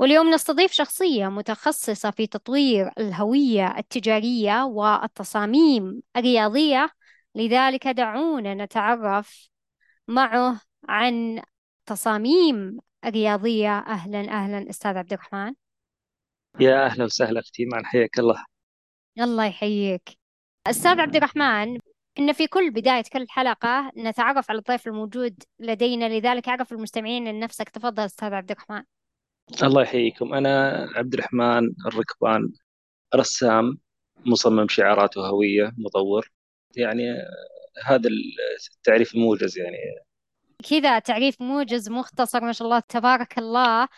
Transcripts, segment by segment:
واليوم نستضيف شخصية متخصصة في تطوير الهوية التجارية والتصاميم الرياضية لذلك دعونا نتعرف معه عن تصاميم الرياضية أهلا أهلا أستاذ عبد الرحمن. يا أهلا وسهلا أختي معنا حياك الله. الله يحييك. أستاذ عبد الرحمن إن في كل بداية كل حلقة نتعرف على الضيف الموجود لدينا لذلك أعرف المستمعين أن نفسك. تفضل أستاذ عبد الرحمن. الله يحييكم. أنا عبد الرحمن الركبان رسام مصمم شعارات وهوية مطور. يعني هذا التعريف الموجز يعني. كذا تعريف موجز مختصر ما شاء الله تبارك الله.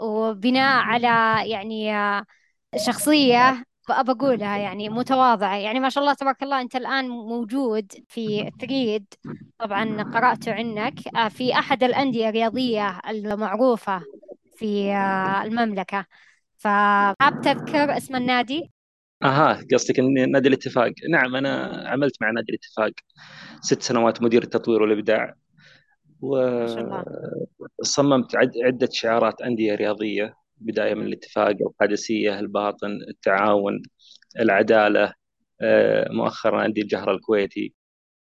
وبناء على يعني شخصية بقولها يعني متواضعة. يعني ما شاء الله تبارك الله أنت الآن موجود في ثريد. طبعا قرأت عنك. في أحد الأندية الرياضية المعروفة. في المملكة. فحاب تذكر اسم النادي؟ أها قصدك نادي الاتفاق. نعم أنا عملت مع نادي الاتفاق. ست سنوات مدير التطوير والإبداع. وصممت عدة شعارات أندية رياضية بداية من الاتفاق القادسية الباطن التعاون العدالة آه، مؤخرا عندي الجهر الكويتي.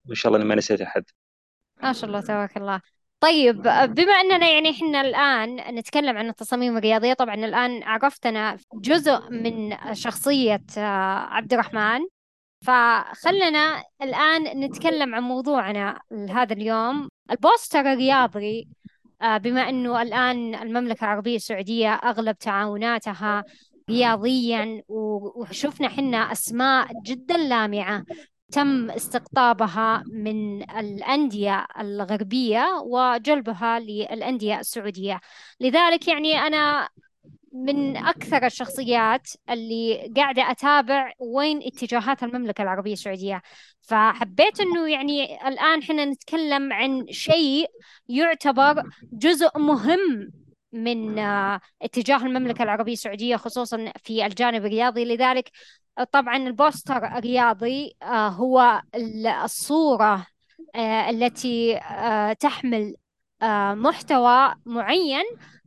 وإن شاء الله ما نسيت أحد. ما شاء الله تبارك الله. طيب بما أننا يعني إحنا الآن نتكلم عن التصاميم الرياضية طبعا الآن عرفتنا جزء من شخصية آه، عبد الرحمن. فخلنا الآن نتكلم عن موضوعنا هذا اليوم. البوستر الرياضي آه، بما أنه الآن المملكة العربية السعودية أغلب تعاوناتها رياضيا وشفنا حنا أسماء جدا لامعة. تم استقطابها من الأندية الغربية وجلبها للأندية السعودية. لذلك يعني أنا من أكثر الشخصيات اللي قاعدة أتابع وين اتجاهات المملكة العربية السعودية. فحبيت أنه يعني الآن حنا نتكلم عن شيء يعتبر جزء مهم من آه، اتجاه المملكة العربية السعودية خصوصا في الجانب الرياضي. لذلك طبعا البوستر الرياضي آه، هو الصورة التي تحمل محتوى معين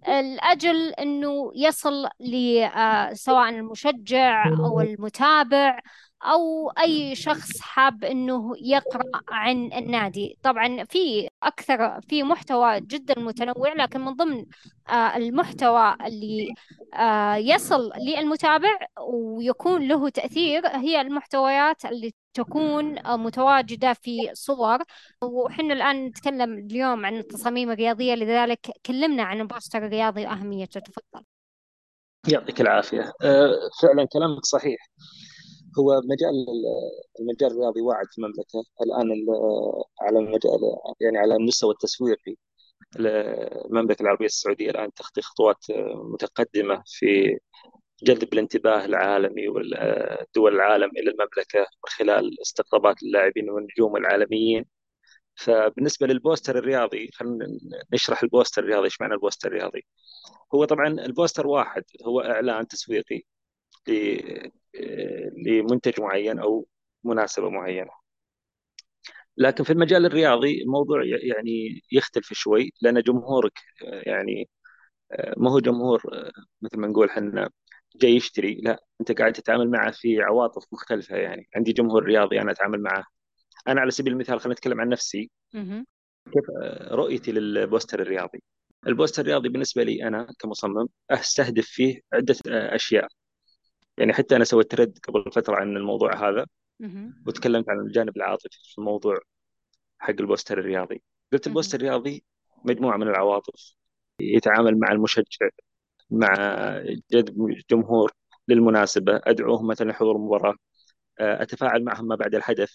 لأجل أنه يصل لسواء المشجع أو المتابع. أو أي شخص حاب إنه يقرأ عن النادي. طبعا في أكثر في محتوى جدا متنوع لكن من ضمن آه، المحتوى اللي آه، يصل للمتابع ويكون له تأثير هي المحتويات اللي تكون متواجدة في صور. وحنا الآن نتكلم اليوم عن التصاميم الرياضية لذلك كلمنا عن البوستر الرياضي وأهميته تفضل. يعطيك العافية. آه، فعلا كلامك صحيح. هو مجال المجال الرياضي واعد في المملكة. الآن على المجال يعني على المستوى التسويقي المملكه العربية السعودية الآن تخطي خطوات متقدمة في جذب الانتباه العالمي ودول العالم إلى المملكة من خلال استقطابات اللاعبين والنجوم العالميين. فبالنسبة للبوستر الرياضي خلينا نشرح البوستر الرياضي. إيش معنى البوستر الرياضي؟ هو طبعا البوستر واحد هو إعلان تسويقي لمنتج معين أو مناسبة معينة. لكن في المجال الرياضي الموضوع يعني يختلف شوي لأن جمهورك يعني ما هو جمهور مثل ما نقول إحنا جاي يشتري لا أنت قاعد تتعامل معه في عواطف مختلفة يعني. عندي جمهور رياضي أنا أتعامل معه. أنا على سبيل المثال خلينا نتكلم عن نفسي. كيف رؤيتي للبوستر الرياضي؟ البوستر الرياضي بالنسبة لي أنا كمصمم أستهدف فيه عدة أشياء. يعني حتى أنا سويت thread قبل فترة عن الموضوع هذا وتكلمت عن الجانب العاطفي في الموضوع حق البوستر الرياضي. قلت البوستر الرياضي مجموعة من العواطف يتعامل مع المشجع مع جذب جمهور للمناسبة ادعوهم مثلا حضور مباراه أتفاعل معهم ما بعد الحدث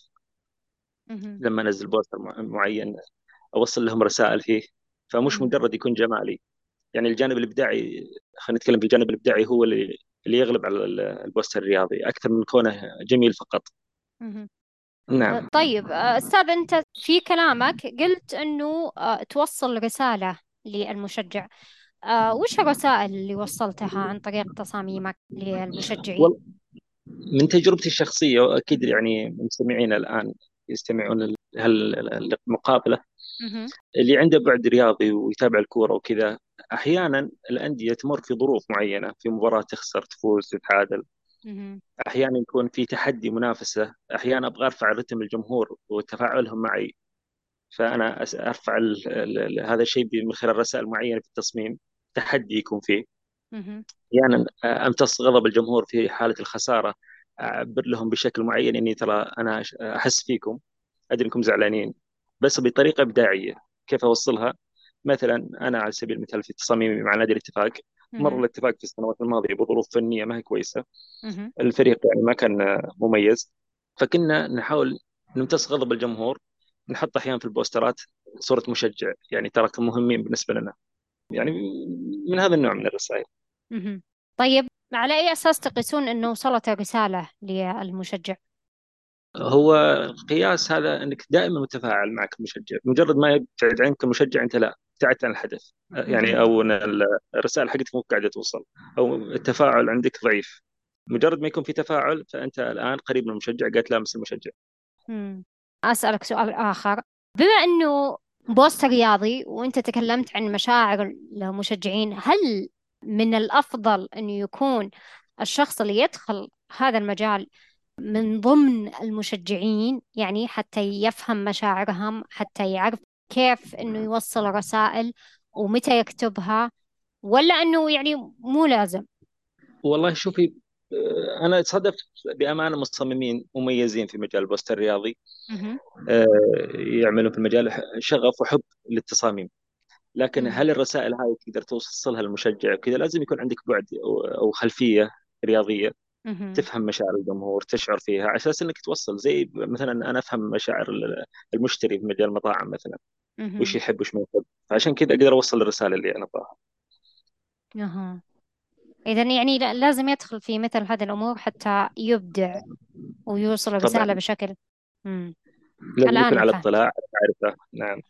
لما أنزل بوستر معين أوصل لهم رسائل فيه. فمش مجرد يكون جمالي. يعني الجانب الإبداعي خلينا نتكلم في الجانب الإبداعي هو اللي اللي يغلب على البوستر الرياضي أكثر من كونه جميل فقط. نعم. طيب أستاذ أنت في كلامك قلت إنه توصل رسالة للمشجع. وش الرسائل اللي وصلتها عن طريق تصاميمك للمشجعين؟ من تجربتي الشخصية وأكيد يعني مستمعينا الآن يستمعون هالمقابله اللي عنده بعد رياضي ويتابع الكورة وكذا أحيانا الأندية تمر في ظروف معينة في مباراة تخسر تفوز تتعادل. أحيانا يكون في تحدي منافسة أحيانا أبغى أرفع رتم الجمهور وتفاعلهم معي. فأنا أرفع ال ال هذا الشيء من خلال رسائل معينة في التصميم تحدي يكون فيه. أحيانا أمتص غضب الجمهور في حالة الخسارة أعبر لهم بشكل معين إني ترى أنا أحس فيكم أدري إنكم زعلانين. بس بطريقة إبداعية كيف أوصلها؟ مثلا أنا على سبيل المثال في تصاميمي مع نادي الاتفاق مر الاتفاق في السنوات الماضية بظروف فنية ما هي كويسة. الفريق يعني ما كان مميز. فكنا نحاول نمتص غضب الجمهور نحط أحيانا في البوسترات صورة مشجع يعني تراكم مهمين بالنسبة لنا. يعني من هذا النوع من الرسائل. طيب على أي أساس تقيسون إنه وصلت الرسالة للمشجع؟ هو قياس هذا إنك دائما متفاعل معك المشجع مجرد ما يبتعد عنك المشجع أنت لا. ابتعدت عن الحدث. يعني أو الرسائل حقتك مو قاعدة توصل. أو التفاعل عندك ضعيف. مجرد ما يكون في تفاعل فأنت الآن قريب من المشجع قاعد تلامس المشجع. أسألك سؤال آخر. بما إنه بوست رياضي وأنت تكلمت عن مشاعر المشجعين هل من الأفضل انه يكون الشخص اللي يدخل هذا المجال من ضمن المشجعين؟ يعني حتى يفهم مشاعرهم حتى يعرف كيف إنه يوصل رسائل ومتى يكتبها ولا إنه يعني مو لازم؟ والله شوفي آه، أنا صادفت بأمانة مصممين مميزين في مجال البوست الرياضي. آه، يعملون في المجال شغف وحب للتصاميم. لكن هل الرسائل هاي تقدر توصلها للمشجع كذا لازم يكون عندك بعد أو خلفية رياضية. تفهم مشاعر الجمهور تشعر فيها على أساس إنك توصل زي مثلا أنا أفهم مشاعر المشتري في مجال المطاعم مثلا وش يحب وش ما يحب فعشان كذا أقدر أوصل الرسالة اللي أنا أبغاها. أها. اذا يعني لازم يدخل في مثل هذه الأمور حتى يبدع ويوصل الرسالة بشكل امم لازم يكون على اطلاع معرفة. نعم.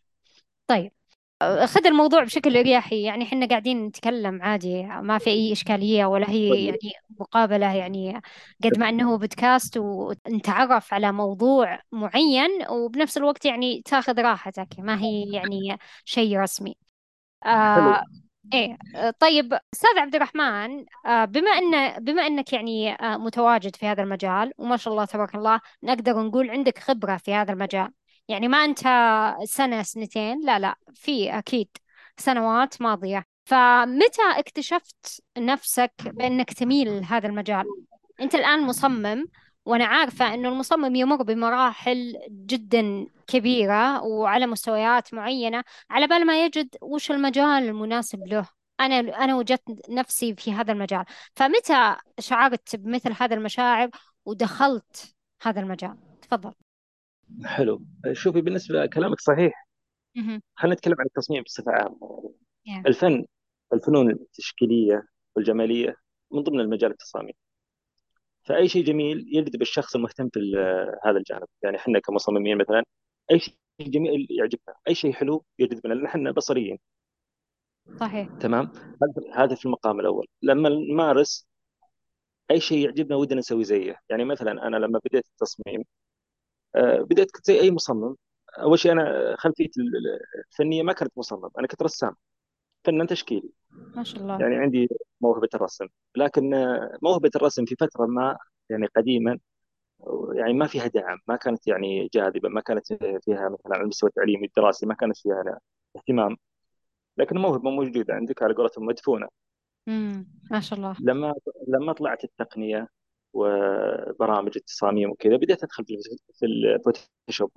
طيب. خذ الموضوع بشكل اريحي يعني إحنا قاعدين نتكلم عادي ما في أي إشكالية ولا هي طيب. يعني مقابلة. يعني قد ما إنه بودكاست ونتعرف على موضوع معين وبنفس الوقت يعني تاخذ راحتك ما هي يعني شيء رسمي. آه إيه. طيب أستاذ عبد الرحمن آه، بما إن بما إنك يعني آه، متواجد في هذا المجال وما شاء الله تبارك الله نقدر نقول عندك خبرة في هذا المجال. يعني ما أنت سنة سنتين لا لا في أكيد سنوات ماضية. فمتى اكتشفت نفسك بأنك تميل لهذا المجال؟ أنت الآن مصمم وأنا عارفة أنه المصمم يمر بمراحل جدا كبيرة وعلى مستويات معينة على بال ما يجد وش المجال المناسب له. أنا أنا وجدت نفسي في هذا المجال. فمتى شعرت بمثل هذا المشاعر ودخلت هذا المجال؟ تفضل. حلو. شوفي بالنسبة كلامك صحيح. خلينا نتكلم عن التصميم بصفة عامة. الفن الفنون التشكيلية والجمالية من ضمن المجال التصاميم. فأي شيء جميل يجذب الشخص المهتم في هذا الجانب. يعني إحنا كمصممين مثلا أي شيء جميل يعجبنا. أي شيء حلو يجذبنا لأن إحنا بصريين. صحيح. تمام؟ هذا في المقام الأول. لما نمارس أي شيء يعجبنا ودنا نسوي زيه. يعني مثلا أنا لما بديت التصميم آه، كنت زي أي مصمم. أول شيء أنا خلفيتي الفنية ما كانت مصمم أنا كنت رسام. فنان تشكيلي ما شاء الله. يعني عندي موهبة الرسم. لكن آه، موهبة الرسم في فترة ما يعني قديما يعني ما فيها دعم. ما كانت يعني جاذبة. ما كانت فيها مثلا على المستوى التعليمي الدراسي. ما كانت فيها اهتمام. لكن الموهبه موجودة عندك على قولتهم مدفونة. امم ما شاء الله. لما لما طلعت التقنية وبرامج التصاميم وكذا. بديت أدخل في الفوتوشوب.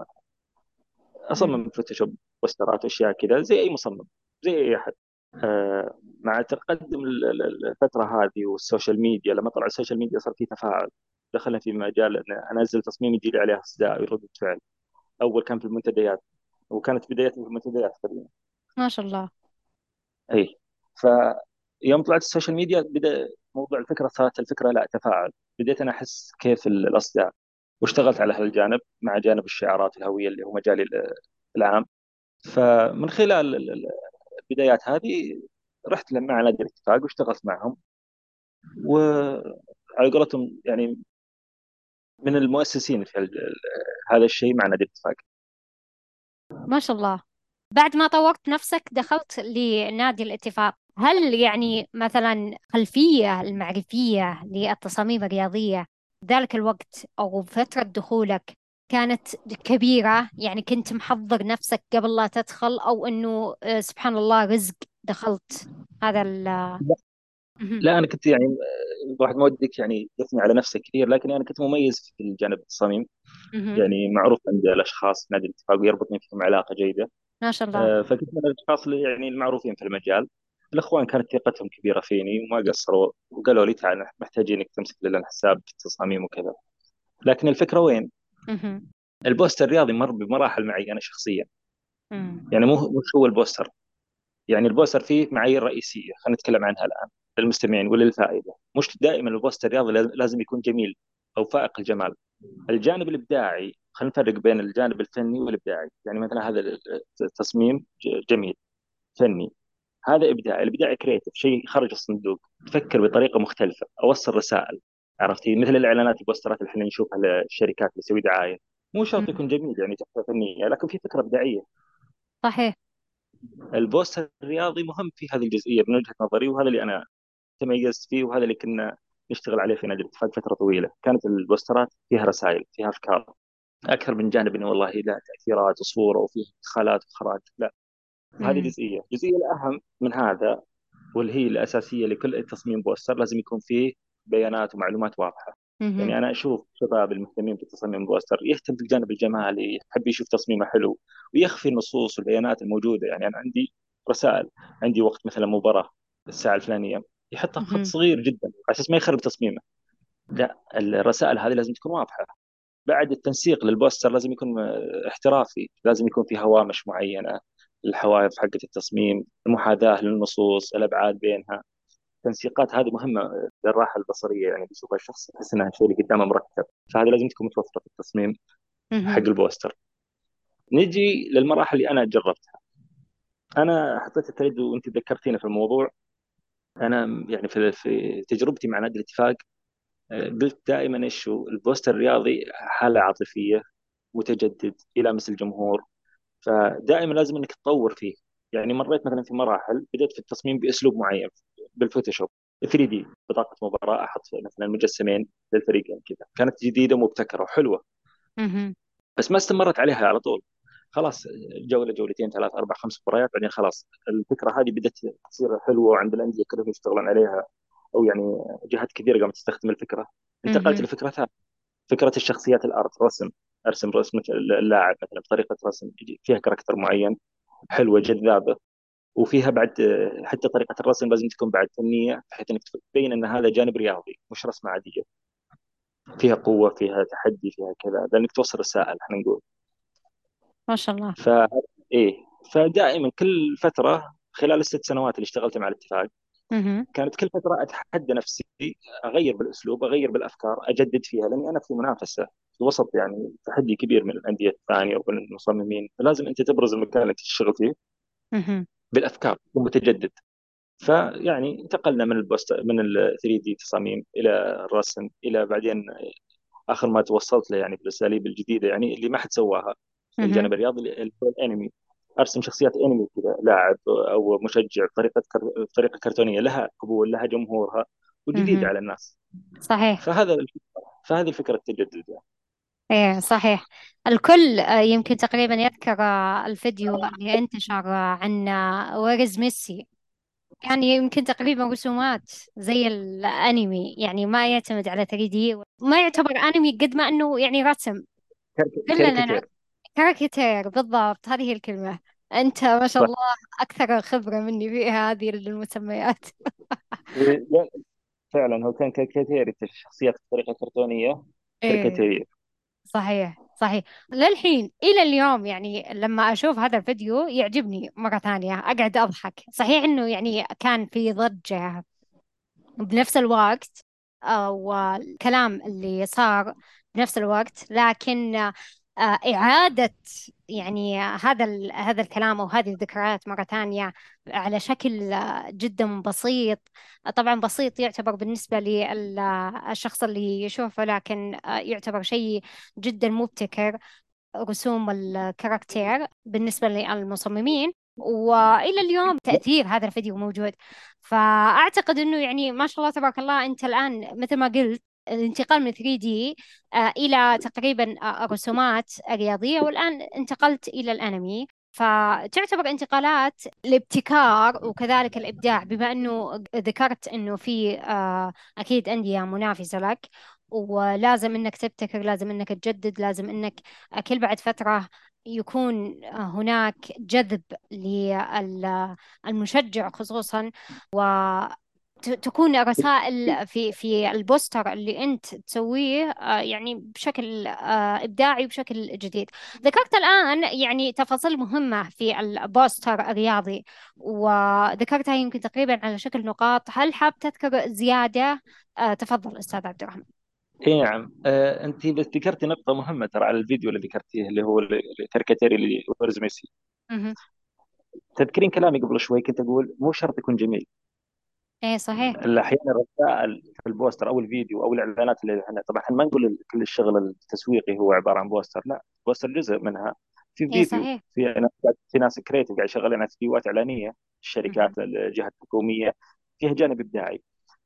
أصمم فوتوشوب بوسترات واشياء كذا زي أي مصمم زي أي أحد. آه، مع تقدم الفترة هذه وال social media لما طلع ال social media صار في تفاعل. دخلنا في مجال إن أنزل تصميم يجي لي عليه اصداء وردة فعل أول كان في المنتديات وكانت بدايتي في المنتديات ما شاء الله. اي فيوم طلعت ال social media بدأ موضوع الفكرة صارت الفكرة لها تفاعل. بديت أنا أحس كيف الاصداء واشتغلت على هذا الجانب مع جانب الشعارات الهوية اللي هو مجالي العام. فمن خلال البدايات هذه رحت مع نادي الاتفاق واشتغلت معهم. وعلى قولتهم يعني من المؤسسين في هذا الشيء مع نادي الاتفاق. ما شاء الله. بعد ما طورت نفسك دخلت لنادي الاتفاق. هل يعني مثلا خلفية المعرفية للتصاميم الرياضية ذلك الوقت أو فترة دخولك كانت كبيرة؟ يعني كنت محضر نفسك قبل لا تدخل أو أنه آه، سبحان الله رزق دخلت هذا ال لا. أنا كنت يعني الواحد ما ودك يعني يثني على نفسه كثير لكن أنا كنت مميز في الجانب التصاميم. يعني معروف عند الأشخاص نادي الاتفاق ويربطني فيهم علاقة جيدة. ما شاء الله. آه، فكنت من الأشخاص اللي يعني المعروفين في المجال. الإخوان كانت ثقتهم كبيرة فيني وما قصروا وقالوا لي تعال محتاجينك تمسك لنا حساب في التصاميم وكذا. لكن الفكرة وين؟ البوستر الرياضي مر بمراحل معي أنا شخصيا. يعني مو مش هو البوستر. يعني البوستر فيه معايير رئيسية خلينا نتكلم عنها الآن للمستمعين وللفائدة. مش دائما البوستر الرياضي لازم يكون جميل أو فائق الجمال. الجانب الإبداعي خلينا نفرق بين الجانب الفني والإبداعي. يعني مثلا هذا التصميم جميل. فني. هذا إبداع الإبداع creative شيء خارج الصندوق تفكر بطريقة مختلفة أوصل رسائل عرفتي مثل الإعلانات البوسترات اللي إحنا نشوفها للشركات اللي تسوي دعاية. مو شرط يكون جميل يعني تحفه فنيه لكن في فكرة إبداعية. صحيح. البوستر الرياضي مهم في هذه الجزئية من وجهة نظري وهذا اللي أنا تميزت فيه وهذا اللي كنا نشتغل عليه في نادي الاتفاق فترة طويلة. كانت البوسترات فيها رسائل فيها أفكار. أكثر من جانب إنه والله لا تأثيرات وصورة وفيه إدخالات وخراج لا. هذه جزئية. الجزئية الأهم من هذا واللي هي الأساسية لكل تصميم بوستر لازم يكون فيه بيانات ومعلومات واضحة. يعني أنا أشوف شباب المهتمين بتصميم البوستر يهتم بالجانب الجمالي يحب يشوف تصميمه حلو ويخفي النصوص والبيانات الموجودة. يعني أنا عندي رسائل عندي وقت مثلا مباراة الساعة الفلانية يحطها بخط صغير جدا على أساس ما يخرب تصميمه. لا الرسائل هذه لازم تكون واضحة. بعد التنسيق للبوستر لازم يكون احترافي لازم يكون في هوامش معينة. الحواف حقة التصميم المحاذاة للنصوص الأبعاد بينها. التنسيقات هذه مهمة للراحة البصرية يعني بيشوفها الشخص يحس إنها شيء اللي قدامه مرتب فهذه لازم تكون متوفرة في التصميم حق البوستر. نجي للمراحل اللي أنا جربتها. أنا حطيت التريد وأنت ذكرتينا في الموضوع. أنا يعني في, في تجربتي مع نادي الاتفاق آه، قلت دائما إيش هو؟ البوستر الرياضي حالة عاطفية متجدد يلامس الجمهور. فدائما لازم إنك تطور فيه. يعني مريت مثلا في مراحل بدأت في التصميم بأسلوب معين بالفوتوشوب 3D بطاقة مباراة أحط مثلا مجسمين للفريقين كذا. كانت جديدة ومبتكرة وحلوة. بس ما استمرت عليها على طول. خلاص جولة جولتين ثلاث أربع خمس مباريات بعدين خلاص الفكرة هذه بدأت تصير حلوة عند الأندية كلهم يشتغلون عليها أو يعني جهات كثيرة قامت تستخدم الفكرة. انتقلت لفكرة ثانية فكرة الشخصيات ال art رسم أرسم رسم اللاعب مثلا بطريقه رسم فيها character معين حلوة جذابة. وفيها بعد حتى طريقة الرسم لازم تكون بعد فنية بحيث إنك تبين إن هذا جانب رياضي مش رسمة عادية. فيها قوة فيها تحدي فيها كذا لأنك توصل رسائل إحنا نقول. ما شاء الله. ف إيه. فدائما كل فترة خلال الست سنوات اللي اشتغلت مع الاتفاق كانت كل فترة أتحدى نفسي أغير بالأسلوب أغير بالأفكار أجدد فيها لأني أنا في منافسة في وسط يعني تحدي كبير من الأندية الثانية ومن المصممين. فلازم أنت تبرز المكان اللي تشتغل فيه بالأفكار ومتجدد فيعني انتقلنا من البوست من ال 3 دي تصاميم إلى الرسم إلى بعدين آخر ما توصلت له يعني بالأساليب الجديدة يعني اللي ما حد سواها الجانب الرياضي اللي هو الأنمي. أرسم شخصيات أنمي كذا لاعب أو مشجع بطريقه بطريقه كرتونية لها قبول لها جمهورها وجديدة على الناس. صحيح. فهذا فهذه الفكرة التجدد يعني. إيه صحيح. الكل آه، يمكن تقريبا يذكر آه، الفيديو اللي انتشر آه، عن ويرز ميسي. يعني يمكن تقريبا رسومات زي الأنمي. يعني ما يعتمد على 3D ما يعتبر أنمي قد ما إنه يعني رسم. كلنا كاريكاتير بالضبط هذه هي الكلمة. أنت ما شاء الله أكثر خبرة مني في هذه المسميات. فعلا هو كان كاريكاتير الشخصيات بطريقة كرتونية إيه. كاريكاتيرية صحيح صحيح. للحين إلى اليوم يعني لما أشوف هذا الفيديو يعجبني مرة ثانية أقعد أضحك. صحيح إنه يعني كان في ضجة بنفس الوقت والكلام اللي صار بنفس الوقت لكن إعادة يعني هذا هذا الكلام أو هذه الذكريات مرة ثانية على شكل جدا بسيط. طبعا بسيط يعتبر بالنسبة للشخص اللي يشوفه لكن يعتبر شيء جدا مبتكر رسوم الكاركتير بالنسبة للمصممين. وإلى اليوم تأثير هذا الفيديو موجود. فأعتقد إنه يعني ما شاء الله تبارك الله أنت الآن مثل ما قلت الانتقال من 3D آه، إلى تقريبا آه، الرسومات الرياضية والآن انتقلت إلى الأنمي. فتعتبر انتقالات الابتكار وكذلك الإبداع بما أنه ذكرت أنه في آه، أكيد أندية منافسة لك ولازم أنك تبتكر لازم أنك تجدد لازم أنك كل بعد فترة يكون هناك جذب للمشجع خصوصا. و تكون رسائل في في البوستر اللي أنت تسويه آه، يعني بشكل آه، إبداعي وبشكل جديد. ذكرت الآن يعني تفاصيل مهمة في البوستر الرياضي وذكرتها يمكن تقريبا على شكل نقاط. هل حاب تذكر زيادة؟ آه، تفضل أستاذ عبد الرحمن. اي نعم. آه، أنت بس ذكرتي نقطة مهمة ترى على الفيديو اللي ذكرتيه اللي هو الكاريكاتير اللي ورز ميسي. تذكرين كلامي قبل شوي كنت أقول مو شرط يكون جميل. إيه صحيح. أحيانا الرسائل في البوستر أو الفيديو أو الإعلانات اللي إحنا طبعا إحنا ما نقول كل الشغل التسويقي هو عبارة عن بوستر لا بوستر جزء منها. في إيه فيديو صحيح. في ناس في ناس creative قاعد يشغلون فيديوهات إعلانية الشركات الجهات الحكومية فيها جانب إبداعي.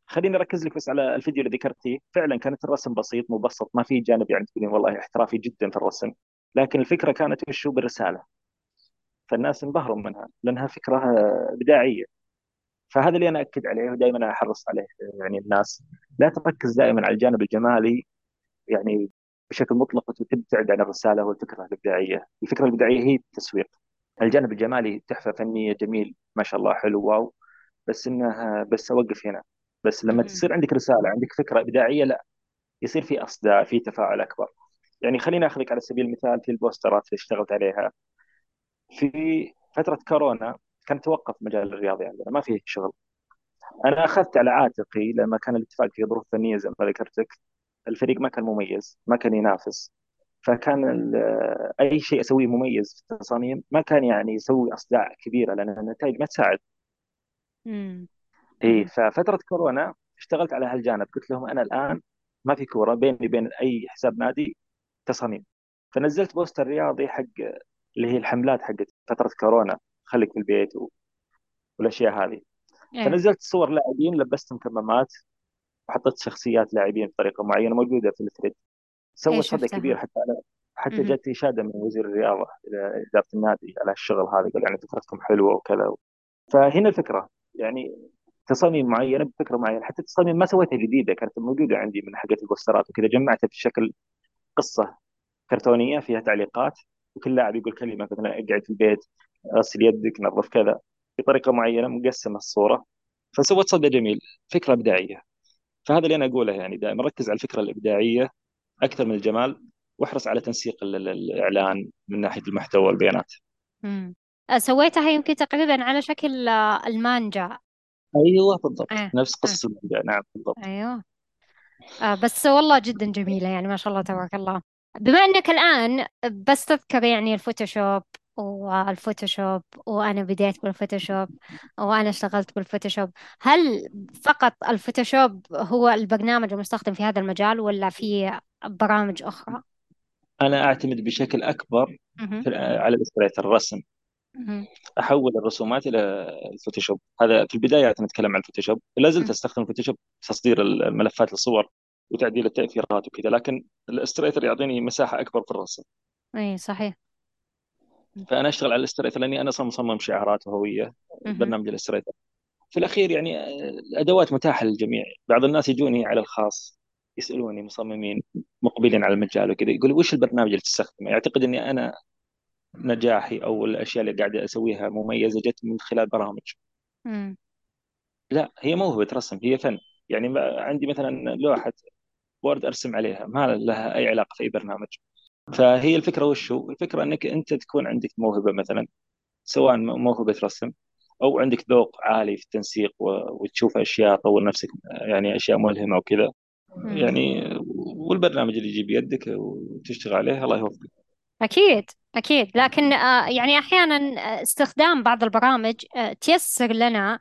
خليني أركز لك بس على الفيديو اللي ذكرتيه. فعلا كانت الرسم بسيط مبسط ما في جانب يعني تقولين والله احترافي جدا في الرسم لكن الفكرة كانت وشو بالرسالة. فالناس انبهروا منها لأنها فكرة إبداعية. فهذا اللي أنا أكد عليه ودائما أحرص عليه يعني الناس لا تركز دائما على الجانب الجمالي يعني بشكل مطلق وتبتعد عن الرسالة والفكرة الإبداعية، الفكرة الإبداعية هي التسويق. الجانب الجمالي تحفة فنية جميل ما شاء الله حلو واو. بس إنه بس أوقف هنا. بس لما تصير عندك رسالة عندك فكرة إبداعية لا يصير في أصداء في تفاعل أكبر. يعني خليني أخذك على سبيل المثال في البوسترات اللي اشتغلت عليها. في فترة كورونا كان توقف مجال الرياضي عندنا ما فيه شغل. أنا أخذت على عاتقي لما كان الاتفاق في ظروف فنية زي ما ذكرتك الفريق ما كان مميز ما كان ينافس. فكان أي شيء أسويه مميز في التصاميم ما كان يعني يسوي اصداع كبيرة لأن النتائج ما تساعد. إي ففترة كورونا اشتغلت على هالجانب. قلت لهم أنا الآن ما في كورة بيني وبين أي حساب نادي تصاميم. فنزلت بوستر رياضي حق اللي هي الحملات حقت فترة كورونا. خليك في البيت و... والأشياء هذه. إيه. فنزلت صور لاعبين لبستهم كمامات وحطيت شخصيات لاعبين بطريقة معينة موجودة في ال thread. سوت إيه، صدى كبير حتى على حتى جت اشاده من وزير الرياضة إلى إدارة النادي على الشغل هذا قال يعني فكرتكم حلوة وكذا. فهنا الفكرة يعني تصاميم معينة بفكرة معينة. حتى التصاميم ما سويتها جديدة كانت موجودة عندي من حقت البوسترات وكذا. جمعتها في شكل قصة كرتونية فيها تعليقات وكل لاعب يقول كلمة مثلا اقعد في البيت غسل يدك نظف كذا بطريقه معينة مقسمة الصورة فسوت صدى جميل فكرة إبداعية فهذا اللي أنا أقوله يعني دائما ركز على الفكرة الإبداعية أكثر من الجمال واحرص على تنسيق الإعلان من ناحية المحتوى والبيانات. امم سويتها يمكن تقريبا على شكل آه، المانجا. أيوه بالضبط أه. نفس قصة أه. المانجا نعم بالضبط. أيوه آه بس والله جدا جميلة يعني ما شاء الله تبارك الله. بما أنك الآن بس تذكر يعني الفوتوشوب والفوتوشوب وأنا بديت بالفوتوشوب وأنا اشتغلت بالفوتوشوب. هل فقط الفوتوشوب هو البرنامج المستخدم في هذا المجال ولا في برامج أخرى؟ أنا أعتمد بشكل أكبر على ال Illustrator الرسم. أحول الرسومات إلى ال Photoshop. هذا في البداية نتكلم عن ال Photoshop. لا زلت أستخدم ال Photoshop في تصدير الملفات الصور وتعديل التأثيرات وكذا لكن ال Illustrator يعطيني مساحة أكبر في الرسم. اي صحيح. فأنا أشتغل على ال Illustrator لأني أنا أصلا مصمم شعارات وهويه برنامج ال Illustrator. في الأخير يعني الادوات متاحة للجميع. بعض الناس يجوني على الخاص يسألوني مصممين مقبلين على المجال وكذا يقول وش البرنامج اللي تستخدمه؟ يعتقد إني أنا نجاحي أو الأشياء اللي قاعد أسويها مميزة جت من خلال برامج. مم. لا هي موهبة رسم هي فن. يعني عندي مثلا لوحة وورد أرسم عليها ما لها أي علاقة في أي برنامج. فهي الفكرة وش هو؟ الفكرة أنك أنت تكون عندك موهبة مثلا سواء موهبة رسم أو عندك ذوق عالي في التنسيق وتشوف أشياء تطور نفسك يعني أشياء ملهمة وكذا. يعني والبرنامج اللي يجي بيدك وتشتغل عليه الله يوفقك. أكيد أكيد. لكن آه، يعني أحيانا استخدام بعض البرامج آه، تيسر لنا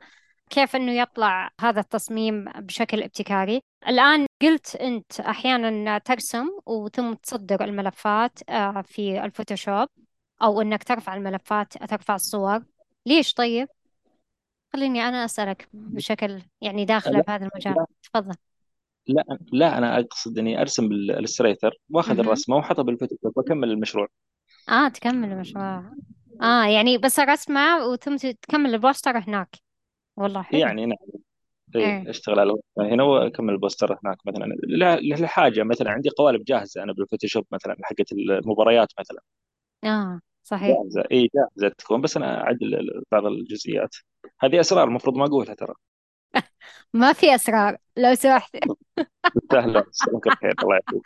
كيف أنه يطلع هذا التصميم بشكل ابتكاري. الآن قلت أنت أحيانا ترسم وثم تصدر الملفات آه، في الفوتوشوب أو أنك ترفع الملفات ترفع الصور. ليش طيب؟ خليني أنا أسألك بشكل يعني داخلة بهذا المجال. تفضل. لا لا أنا أقصد إني أرسم بال Illustrator وأخذ الرسمة وأحطها بال Photoshop وأكمل المشروع. آه تكمل المشروع. آه يعني بس الرسمة وثم تكمل البوستر هناك. والله حلو. يعني نعم. إي إيه. أشتغل على هنا واكمل البوستر هناك مثلا. لحاجه مثلا. عندي قوالب جاهزة أنا بال Photoshop مثلا حقت المباريات مثلا. آه صحيح. جاهزة. إي جاهزة تكون بس أنا اعدل بعض الجزئيات. هذه أسرار المفروض ما أقولها ترى. ما في أسرار. لو سمحت. سهلة. يسلمك الخير الله يعافيك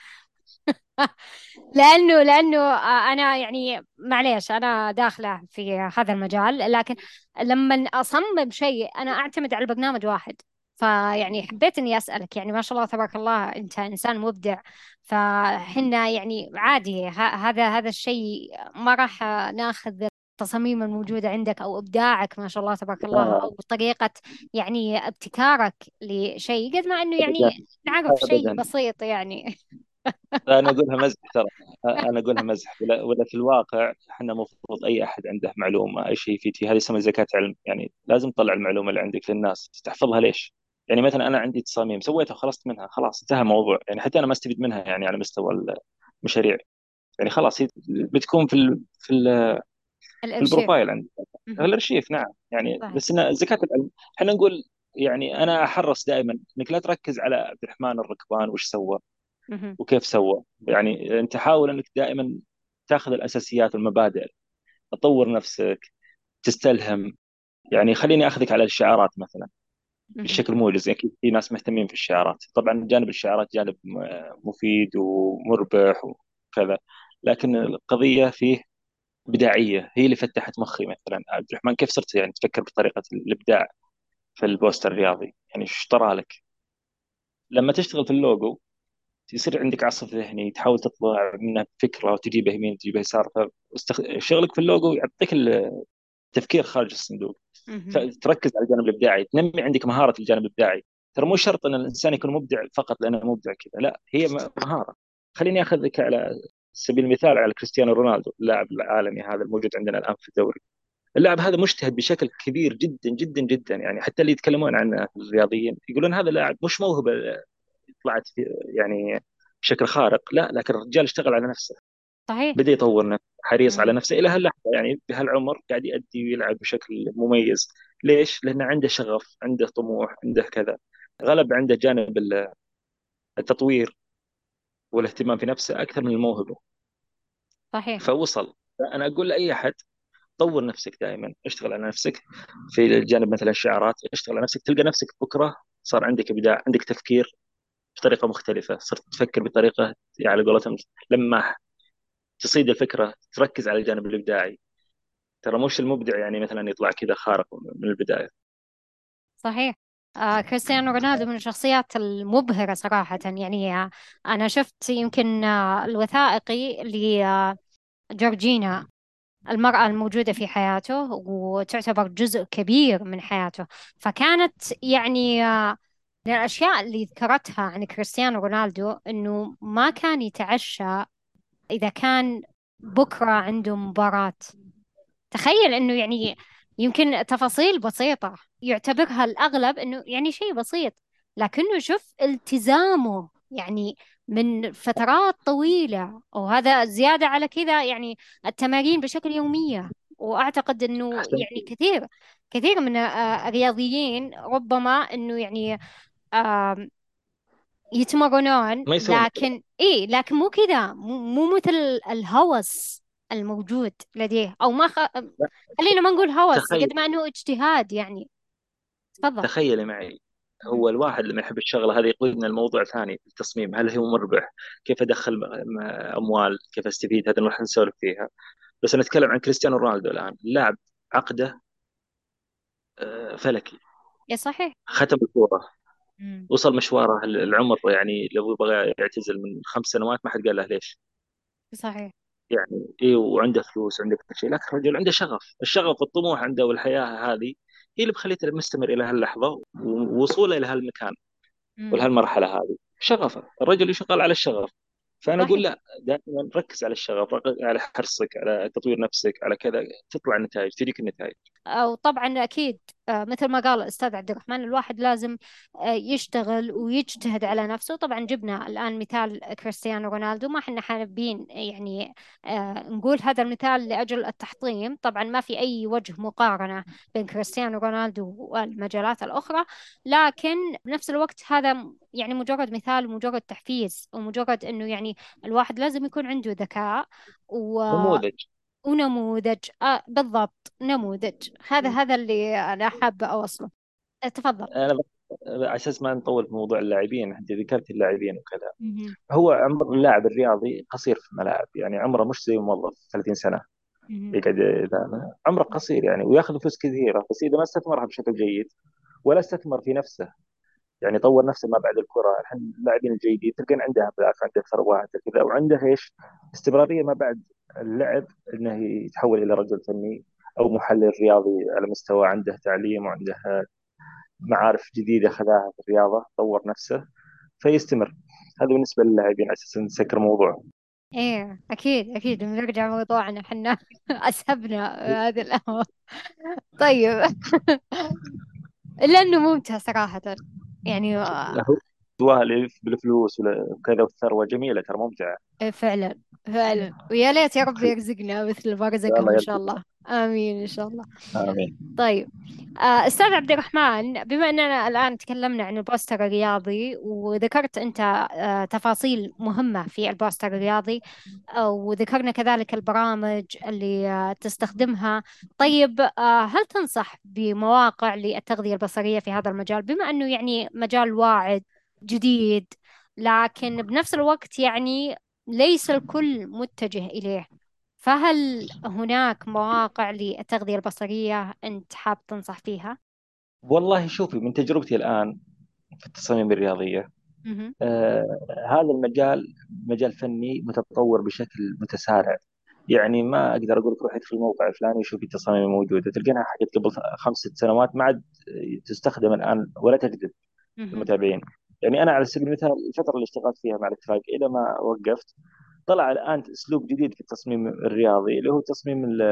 لأنه لأنه آه، أنا يعني معليش أنا داخلة في هذا المجال لكن لما أصمم شيء أنا أعتمد على برنامج واحد. فيعني حبيت إني أسألك يعني ما شاء الله تبارك الله أنت إنسان مبدع. فحنا يعني عادي هذا هذا الشيء ما راح ناخذ التصاميم الموجودة عندك أو إبداعك ما شاء الله تبارك الله آه. أو طريقة يعني ابتكارك لشيء قد ما إنه يعني نعرف شيء بسيط يعني. أنا أقولها مزح ترى. أنا أقولها مزح. ولا, ولا في الواقع إحنا المفروض أي أحد عنده معلومة أي شيء يفيد هذه اسمها زكاة علم. يعني لازم تطلع المعلومة اللي عندك للناس تحفظها ليش؟ يعني مثلا أنا عندي تصاميم سويتها وخلصت منها. خلاص انتهى الموضوع. يعني حتى أنا ما استفيد منها يعني على مستوى المشاريع. يعني خلاص هي بتكون في ال في ال في البروفايل عندي. الأرشيف نعم. يعني صحيح. بس إن زكاة العلم إحنا نقول يعني أنا أحرص دائما إنك لا تركز على عبد الرحمن الركبان وش سوى. وكيف سوى. يعني أنت حاول أنك دائما تاخذ الأساسيات والمبادئ تطور نفسك تستلهم. يعني خليني أخذك على الشعارات مثلا بشكل موجز. أكيد في ناس مهتمين في الشعارات. طبعا جانب الشعارات جانب مفيد ومربح وكذا. لكن القضية فيه بداعية. هي اللي فتحت مخي مثلا. عبد الرحمن كيف صرت يعني تفكر بطريقة الإبداع في البوستر الرياضي؟ يعني إيش طرى لك لما تشتغل في اللوجو يصير عندك عصف ذهني تحاول تطلع منه فكرة وتجيبه يمين تجيبه يسار فشغلك في اللوجو يعطيك التفكير خارج الصندوق. فتركز على الجانب الإبداعي تنمي عندك مهارة الجانب الإبداعي. ترى مو شرط إن الإنسان يكون مبدع فقط لأنه مبدع كذا لا هي مهارة. خليني أخذك على سبيل المثال على كريستيانو رونالدو اللاعب العالمي هذا الموجود عندنا الآن في الدوري. اللاعب هذا مجتهد بشكل كبير جدا جدا جدا يعني حتى اللي يتكلمون عنه الرياضيين يقولون هذا اللاعب مش موهبة طلعت يعني بشكل خارق. لا لكن الرجال اشتغل على نفسه. صحيح. بدأ يطور نفسه حريص على نفسه. إلى هاللحظه يعني بهالعمر قاعد يؤدي ويلعب بشكل مميز. ليش؟ لأنه عنده شغف عنده طموح عنده كذا. غلب عنده جانب التطوير والاهتمام في نفسه أكثر من الموهبة. صحيح. فوصل. أنا أقول لأي أحد طور نفسك دائما. اشتغل على نفسك. في الجانب مثلا الشعارات اشتغل على نفسك. تلقى نفسك بكرة صار عندك إبداع عندك تفكير. بطريقة مختلفة صرت تفكر بطريقة على قولتهم لما تصيد الفكرة تركز على الجانب الإبداعي. ترى مش المبدع يعني مثلا يطلع كذا خارق من البداية. صحيح. آه كريستيانو رونالدو من الشخصيات المبهرة صراحة يعني آه أنا شفت يمكن آه الوثائقي لجورجينا المرأة الموجودة في حياته وتعتبر جزء كبير من حياته. فكانت يعني آه من الأشياء اللي ذكرتها عن كريستيانو رونالدو إنه ما كان يتعشى إذا كان بكرة عنده مباراة. تخيل إنه يعني يمكن تفاصيل بسيطة يعتبرها الأغلب إنه يعني شيء بسيط لكنه شوف التزامه يعني من فترات طويلة. وهذا زيادة على كذا يعني التمارين بشكل يومية. وأعتقد إنه يعني كثير كثير من الرياضيين ربما إنه يعني يتمرنون لكن اي لكن مو كذا مو مثل الهوس الموجود لديه أو ما خ... خلينا ما نقول هوس تخيل. قد ما أنه اجتهاد يعني تفضل تخيلي معي هو الواحد لما يحب الشغلة هذه يقودنا الموضوع ثاني التصميم هل هو مربح؟ كيف أدخل أموال؟ كيف أستفيد؟ هذا راح نسولف فيها بس نتكلم عن كريستيانو رونالدو الآن لاعب عقده آه، فلكي يا صحيح ختم الكورة مم. وصل مشواره. العمر يعني لو يبغى يعتزل من خمس سنوات ما حد قال له ليش. صحيح. يعني إيه وعنده فلوس وعنده كل شيء. لكن الرجل عنده شغف. الشغف والطموح عنده والحياة هذه هي اللي بخليته مستمر إلى هاللحظة ووصوله إلى هالمكان. ولهالمرحله هذه. شغفه الرجل يشتغل على الشغف. فأنا أقول لا دائما ركز على الشغف على حرصك على تطوير نفسك على كذا تطلع النتائج تجيك النتائج. أو طبعا أكيد. آه، مثل ما قال الأستاذ عبد الرحمن الواحد لازم آه، يشتغل ويجتهد على نفسه. طبعا جبنا الآن مثال كريستيانو رونالدو ما إحنا حابين يعني آه، نقول هذا المثال لأجل التحطيم. طبعا ما في أي وجه مقارنة بين كريستيانو رونالدو والمجالات الأخرى لكن بنفس الوقت هذا يعني مجرد مثال ومجرد تحفيز ومجرد إنه يعني الواحد لازم يكون عنده ذكاء و نموذج ونموذج. آه بالضبط نموذج. هذا هذا اللي أنا حابة أوصله. آه، تفضل. أنا على أساس ما نطول في موضوع اللاعبين أنت ذكرت اللاعبين وكذا. مهم. هو عمر اللاعب الرياضي قصير في الملاعب يعني عمره مش زي موظف 30 سنة. يقعد عمره قصير يعني وياخذ فلوس كثيرة بس إذا ما استثمرها بشكل جيد ولا استثمر في نفسه. يعني طور نفسه ما بعد الكرة. الحين اللاعبين الجيدين تلقين عنده أهداف عنده ثروات كذا وعنده إيش؟ استمرارية ما بعد اللعب إنه يتحول إلى رجل فني أو محلل رياضي على مستوى عنده تعليم وعنده معارف جديدة خذاها في الرياضة طور نفسه فيستمر. هذا بالنسبة للاعبين على أساس نسكر الموضوع إيه أكيد أكيد. بنرجع موضوعنا حنا أسهبنا هذه القهوة طيب. إلا إنه ممتع صراحة. يعني سوالف بالفلوس وكذا والثروه جميلة ترى ممتعة. إيه فعلا فعلا. ويا ليت يا رب يرزقنا مثل ما إن شاء الله. آمين إن شاء الله. آمين. طيب آه، أستاذ عبد الرحمن بما أننا الآن تكلمنا عن البوستر الرياضي وذكرت أنت آه، تفاصيل مهمة في البوستر الرياضي آه، وذكرنا كذلك البرامج اللي تستخدمها. طيب هل تنصح بمواقع للتغذية البصرية في هذا المجال؟ بما أنه يعني مجال واعد جديد لكن بنفس الوقت يعني ليس الكل متجه إليه فهل هناك مواقع للتغذية البصرية أنت حاب تنصح فيها؟ والله شوفي من تجربتي الآن في التصاميم الرياضية مهم. آه هذا المجال مجال فني متطور بشكل متسارع يعني ما أقدر أقول لك روح ادخل الموقع الفلاني وشوفي التصاميم الموجوده تلقينها حاجات قبل خمس ست سنوات ما عاد تستخدم الآن ولا تجذب. المتابعين يعني أنا على سبيل المثال الفترة اللي اشتغلت فيها مع الاتفاق إلى ما وقفت طلع الآن أسلوب جديد في التصميم الرياضي اللي هو تصميم ال-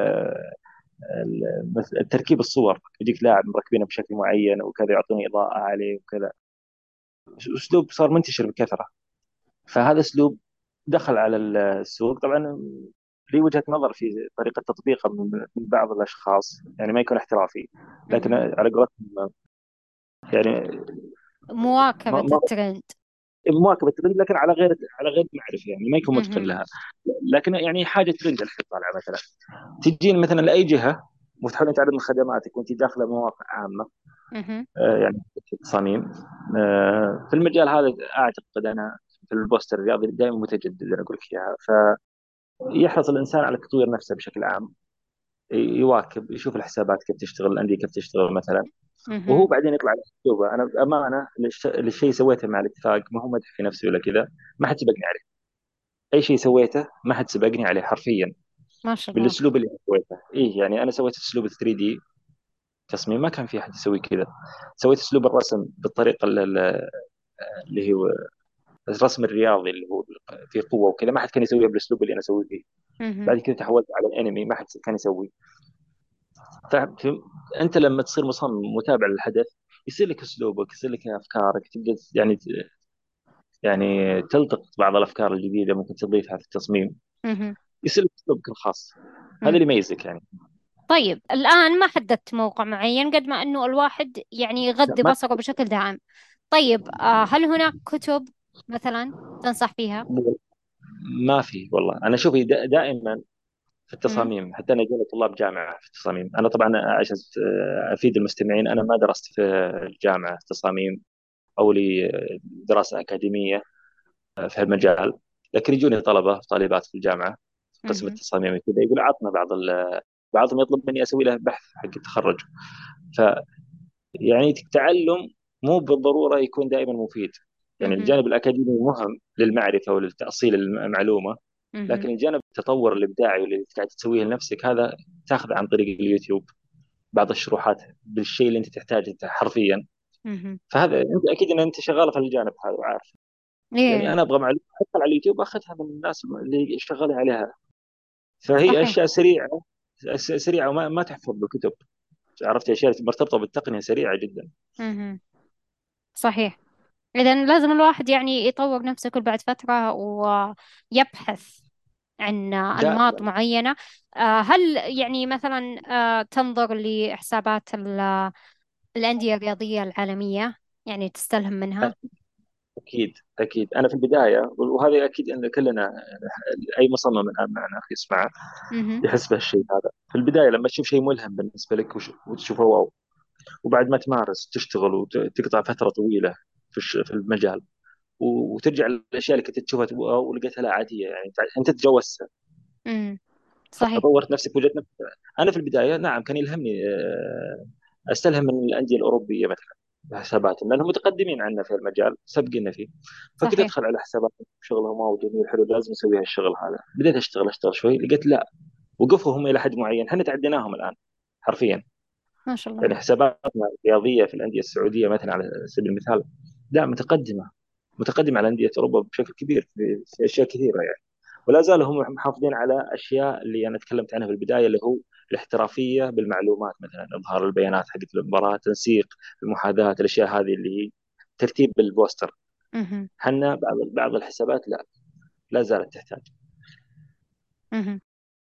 ال- التركيب الصور. يجيك لاعب مركبينه بشكل معين وكذا يعطوني إضاءة عليه وكذا. أسلوب صار منتشر بكثرة. فهذا أسلوب دخل على السوق. طبعا لي وجهة نظر في طريقة تطبيقه من بعض الأشخاص يعني ما يكون احترافي لكن. على قولتهم يعني مواكبة ما الترند مواكبة الترند لكن على غير على غير معرفه يعني ما يكون متقن. لها. لكن يعني حاجة ترند الحين طالعة مثلا. تجين مثلا لأي جهة وتحاولين تعرض خدماتك وانت داخله مواقع عامة. آه، يعني في التصاميم آه، في المجال هذا أعتقد أنا في البوستر الرياضي دائما متجدد أنا أقول لك إياها. فيحرص الإنسان على تطوير نفسه بشكل عام. يواكب يشوف الحسابات كيف تشتغل الأندية كيف تشتغل مثلا. وهو. بعدين يطلع على اسلوبه أنا بأمانة للشيء سويته مع الاتفاق ما هو مدح في نفسي ولا كذا ما حد سبقني عليه. أي شيء سويته ما حد سبقني عليه حرفيا. ما شاء الله. بالأسلوب اللي سويته. إيه يعني أنا سويت أسلوب 3 دي تصميم ما كان في أحد يسوي كذا. سويت أسلوب الرسم بالطريقة ال- ال- اللي هو الرسم الرياضي اللي هو فيه قوة وكذا ما حد كان يسويها بالأسلوب اللي أنا أسويه فيه. بعد كذا تحولت على الأنمي ما حد كان يسوي فانت لما تصير مصمم متابع للحدث يصير لك أسلوبك يصير لك أفكارك تبدا يعني يعني تلتقط بعض الأفكار الجديدة ممكن تضيفها في التصميم. يصير لك أسلوبك الخاص هذا. اللي يميزك يعني طيب الآن ما حددت موقع معين قد ما أنه الواحد يعني يغذي بصره بشكل دائم طيب آه هل هناك كتب مثلا تنصح فيها؟ ما في والله أنا شوفي دا- دائما في. التصاميم حتى أنا جالي طلاب جامعة في التصاميم أنا طبعا عشان أفيد المستمعين أنا ما درست في الجامعة تصاميم أو لي دراسة أكاديمية في هالمجال لكن يجوني طلبة وطالبات في الجامعة في قسم. التصاميم كذا يقول عطنا بعض ال... بعضهم يطلب مني أسوي له بحث حق التخرج يعني تعلم مو بالضرورة يكون دائما مفيد يعني مهم. الجانب الأكاديمي مهم للمعرفة ولتأصيل المعلومة لكن. الجانب التطور الإبداعي اللي قاعد تسويه لنفسك هذا تاخذه عن طريق اليوتيوب بعض الشروحات بالشيء اللي أنت تحتاجه حرفيا مهم. فهذا أنت أكيد إن أنت شغاله في الجانب هذا وعارف يعني إيه أنا أبغى معلومة ادخل على اليوتيوب أخذها من الناس اللي شغالين عليها فهي صحيح أشياء سريعة سريعة وما ما تحفظ بالكتب عرفت أشياء مرتبطة بالتقنية سريعة جدا مهم. صحيح إذا لازم الواحد يعني يطور نفسه كل بعد فترة ويبحث عن أنماط معينة آه، هل يعني مثلا آه، تنظر لحسابات ال- الأندية الرياضية العالمية يعني تستلهم منها؟ أكيد أكيد أنا في البداية وهذا أكيد إن كلنا أي مصمم الان معنا يسمع. يحس بهالشيء هذا في البداية لما تشوف شيء ملهم بالنسبة لك وتشوفه واو وبعد ما تمارس تشتغل وتقطع فترة طويلة في في المجال. وترجع للأشياء اللي كنت تشوفها ولقيتها لا عادية يعني. أنت مم. صحيح. طورت نفسك وجدت نفسك. أنا في البداية نعم كان يلهمني آه، أستلهم من الأندية الأوروبية مثلا حساباتهم لأنهم متقدمين عنا في المجال سابقين فيه. فكنت أدخل على حساباتهم شغلهم واو جميل حلو لازم أسوي هالشغل هذا. بديت أشتغل أشتغل شوي لقيت لا. وقفوا هم إلى حد معين. إحنا تعديناهم الآن حرفيا. ما شاء الله. يعني حساباتنا الرياضية في الأندية السعودية مثلا على سبيل المثال لا متقدمة. متقدمة على أندية أوروبا بشكل كبير في, في أشياء كثيرة يعني. ولا زالوا هم محافظين على أشياء اللي أنا تكلمت عنها في البداية اللي هو الاحترافية بالمعلومات مثلا إظهار البيانات حقت المباراة تنسيق المحاذاة الأشياء هذه اللي هي ترتيب البوستر. حنا بعض بعض الحسابات لا لا زالت تحتاج.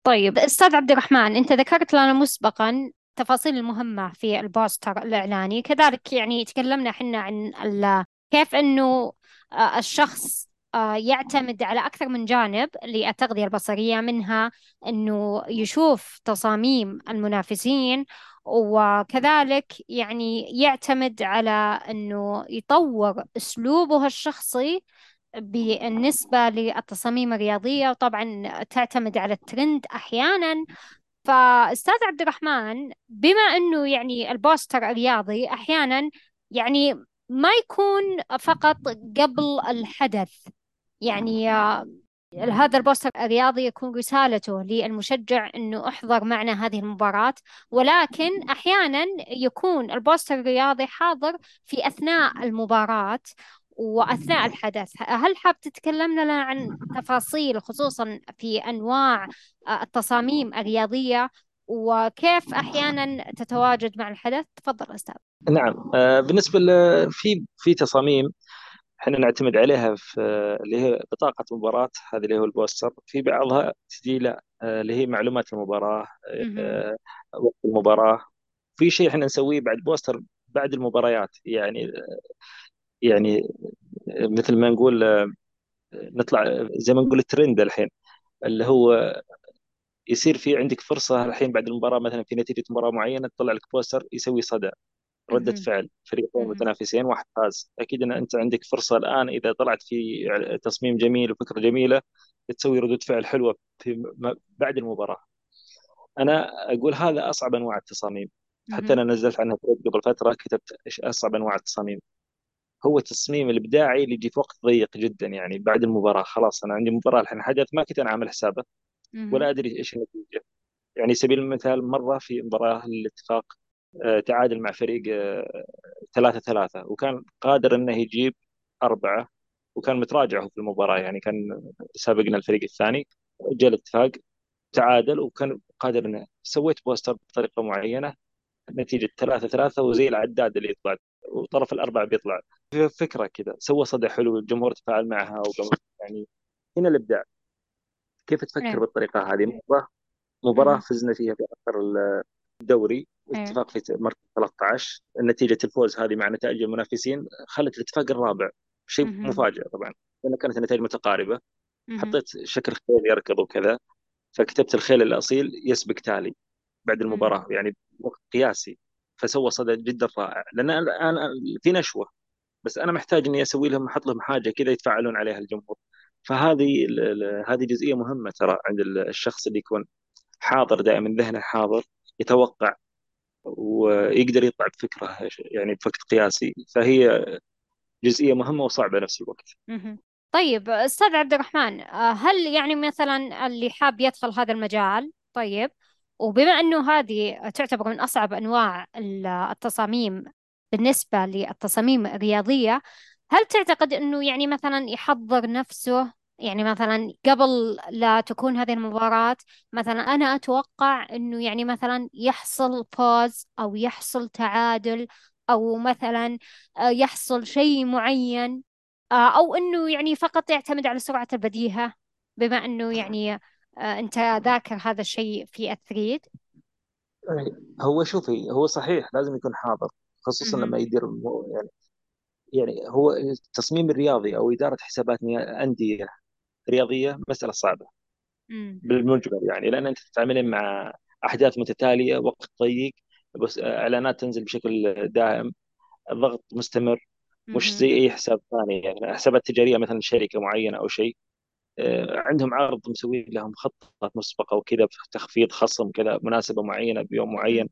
طيب أستاذ عبد الرحمن أنت ذكرت لنا مسبقا التفاصيل المهمة في البوستر الإعلاني. كذلك يعني تكلمنا حنا عن ال- كيف أنه آه، الشخص آه، يعتمد على أكثر من جانب للتغذية البصرية منها أنه يشوف تصاميم المنافسين وكذلك يعني يعتمد على أنه يطور أسلوبه الشخصي بالنسبة للتصاميم الرياضية. وطبعا تعتمد على الترند أحيانا. فأستاذ عبد الرحمن بما أنه يعني البوستر الرياضي أحيانا يعني ما يكون فقط قبل الحدث. يعني آه، هذا البوستر الرياضي يكون رسالته للمشجع أنه أحضر معنا هذه المباراة. ولكن أحيانا يكون البوستر الرياضي حاضر في أثناء المباراة وأثناء الحدث. هل حاب تتكلمنا عن تفاصيل خصوصا في أنواع آه، التصاميم الرياضية وكيف أحيانا تتواجد مع الحدث؟ تفضل أستاذ. نعم. آه، بالنسبة ل- في في تصاميم إحنا نعتمد عليها في اللي هي بطاقة مباراة هذه اللي هو البوستر. في بعضها تجي آه، اللي هي معلومات المباراة مهم. آه، وقت المباراة. في شيء إحنا نسويه بعد بوستر بعد المباريات. يعني يعني مثل ما نقول نطلع زي ما نقول الترند الحين اللي هو يصير في عندك فرصة الحين بعد المباراة مثلا في نتيجة مباراة معينة تطلع لك بوستر يسوي صدى ردة مهم. فعل فريقين. متنافسين واحد فاز أكيد أن أنت عندك فرصة الآن إذا طلعت في تصميم جميل وفكرة جميلة تسوي ردود فعل حلوة في بعد المباراة أنا أقول هذا أصعب أنواع التصاميم حتى. أنا نزلت عنها قبل فترة كتبت إيش أصعب أنواع التصاميم هو التصميم الإبداعي اللي يجي في وقت ضيق جدا يعني بعد المباراة خلاص أنا عندي مباراة الحين حدث ما كنت أنا عامل حسابه مهم. ولا أدري إيش النتيجة. يعني سبيل المثال مرة في مباراة الاتفاق آه، تعادل مع فريق آه، ثلاثة ثلاثة وكان قادر إنه يجيب أربعة وكان متراجع في المباراة. يعني كان سابقنا الفريق الثاني جاء الاتفاق تعادل وكان قادر إنه سويت بوستر بطريقة معينة نتيجة ثلاثة ثلاثة وزي العداد اللي يطلع وطرف الأربعة بيطلع. فكرة كذا سوى صدى حلو الجمهور تفاعل معها وقام يعني هنا الإبداع. كيف تفكر إيه. بالطريقة هذه مباراة مباراة مهم. فزنا فيها في آخر الدوري إيه. الاتفاق في مركز 13 نتيجة الفوز هذه مع نتائج المنافسين خلت الاتفاق الرابع شيء. مفاجئ طبعا لأن كانت النتائج متقاربة مهم. حطيت شكل خيل يركض وكذا فكتبت الخيل الأصيل يسبق تالي بعد مهم. المباراة يعني وقت قياسي فسوى صدى جدا رائع لأن الآن في نشوة بس أنا محتاج إني أسوي لهم أحط لهم حاجة كذا يتفاعلون عليها الجمهور فهذه هذه جزئية مهمة ترى عند الشخص اللي يكون حاضر دائما ذهنه حاضر يتوقع ويقدر يطلع بفكره يعني بوقت قياسي فهي جزئية مهمة وصعبة نفس الوقت. طيب أستاذ عبد الرحمن آه، هل يعني مثلا اللي حاب يدخل هذا المجال طيب وبما أنه هذه تعتبر من أصعب أنواع ال- التصاميم بالنسبة للتصاميم الرياضية هل تعتقد أنه يعني مثلا يحضر نفسه يعني مثلا قبل لا تكون هذه المباراة مثلا أنا أتوقع أنه يعني مثلا يحصل فوز أو يحصل تعادل أو مثلا آه، يحصل شيء معين آه، أو أنه يعني فقط يعتمد على سرعة البديهة بما أنه يعني آه، أنت ذاكر هذا الشيء في الثريد يعني هو شوفي هو صحيح لازم يكون حاضر خصوصا. لما يدير يعني يعني هو التصميم الرياضي أو إدارة حسابات أندية رياضية مسألة صعبة. بالمجمل يعني لأن أنت تتعاملين مع أحداث متتالية وقت ضيق بس إعلانات تنزل بشكل دائم الضغط مستمر مش. زي أي حساب ثاني يعني حسابات تجارية مثلا شركة معينة أو شيء آه، عندهم عرض مسوي لهم خطة مسبقة وكذا تخفيض خصم كذا مناسبة معينة بيوم. معين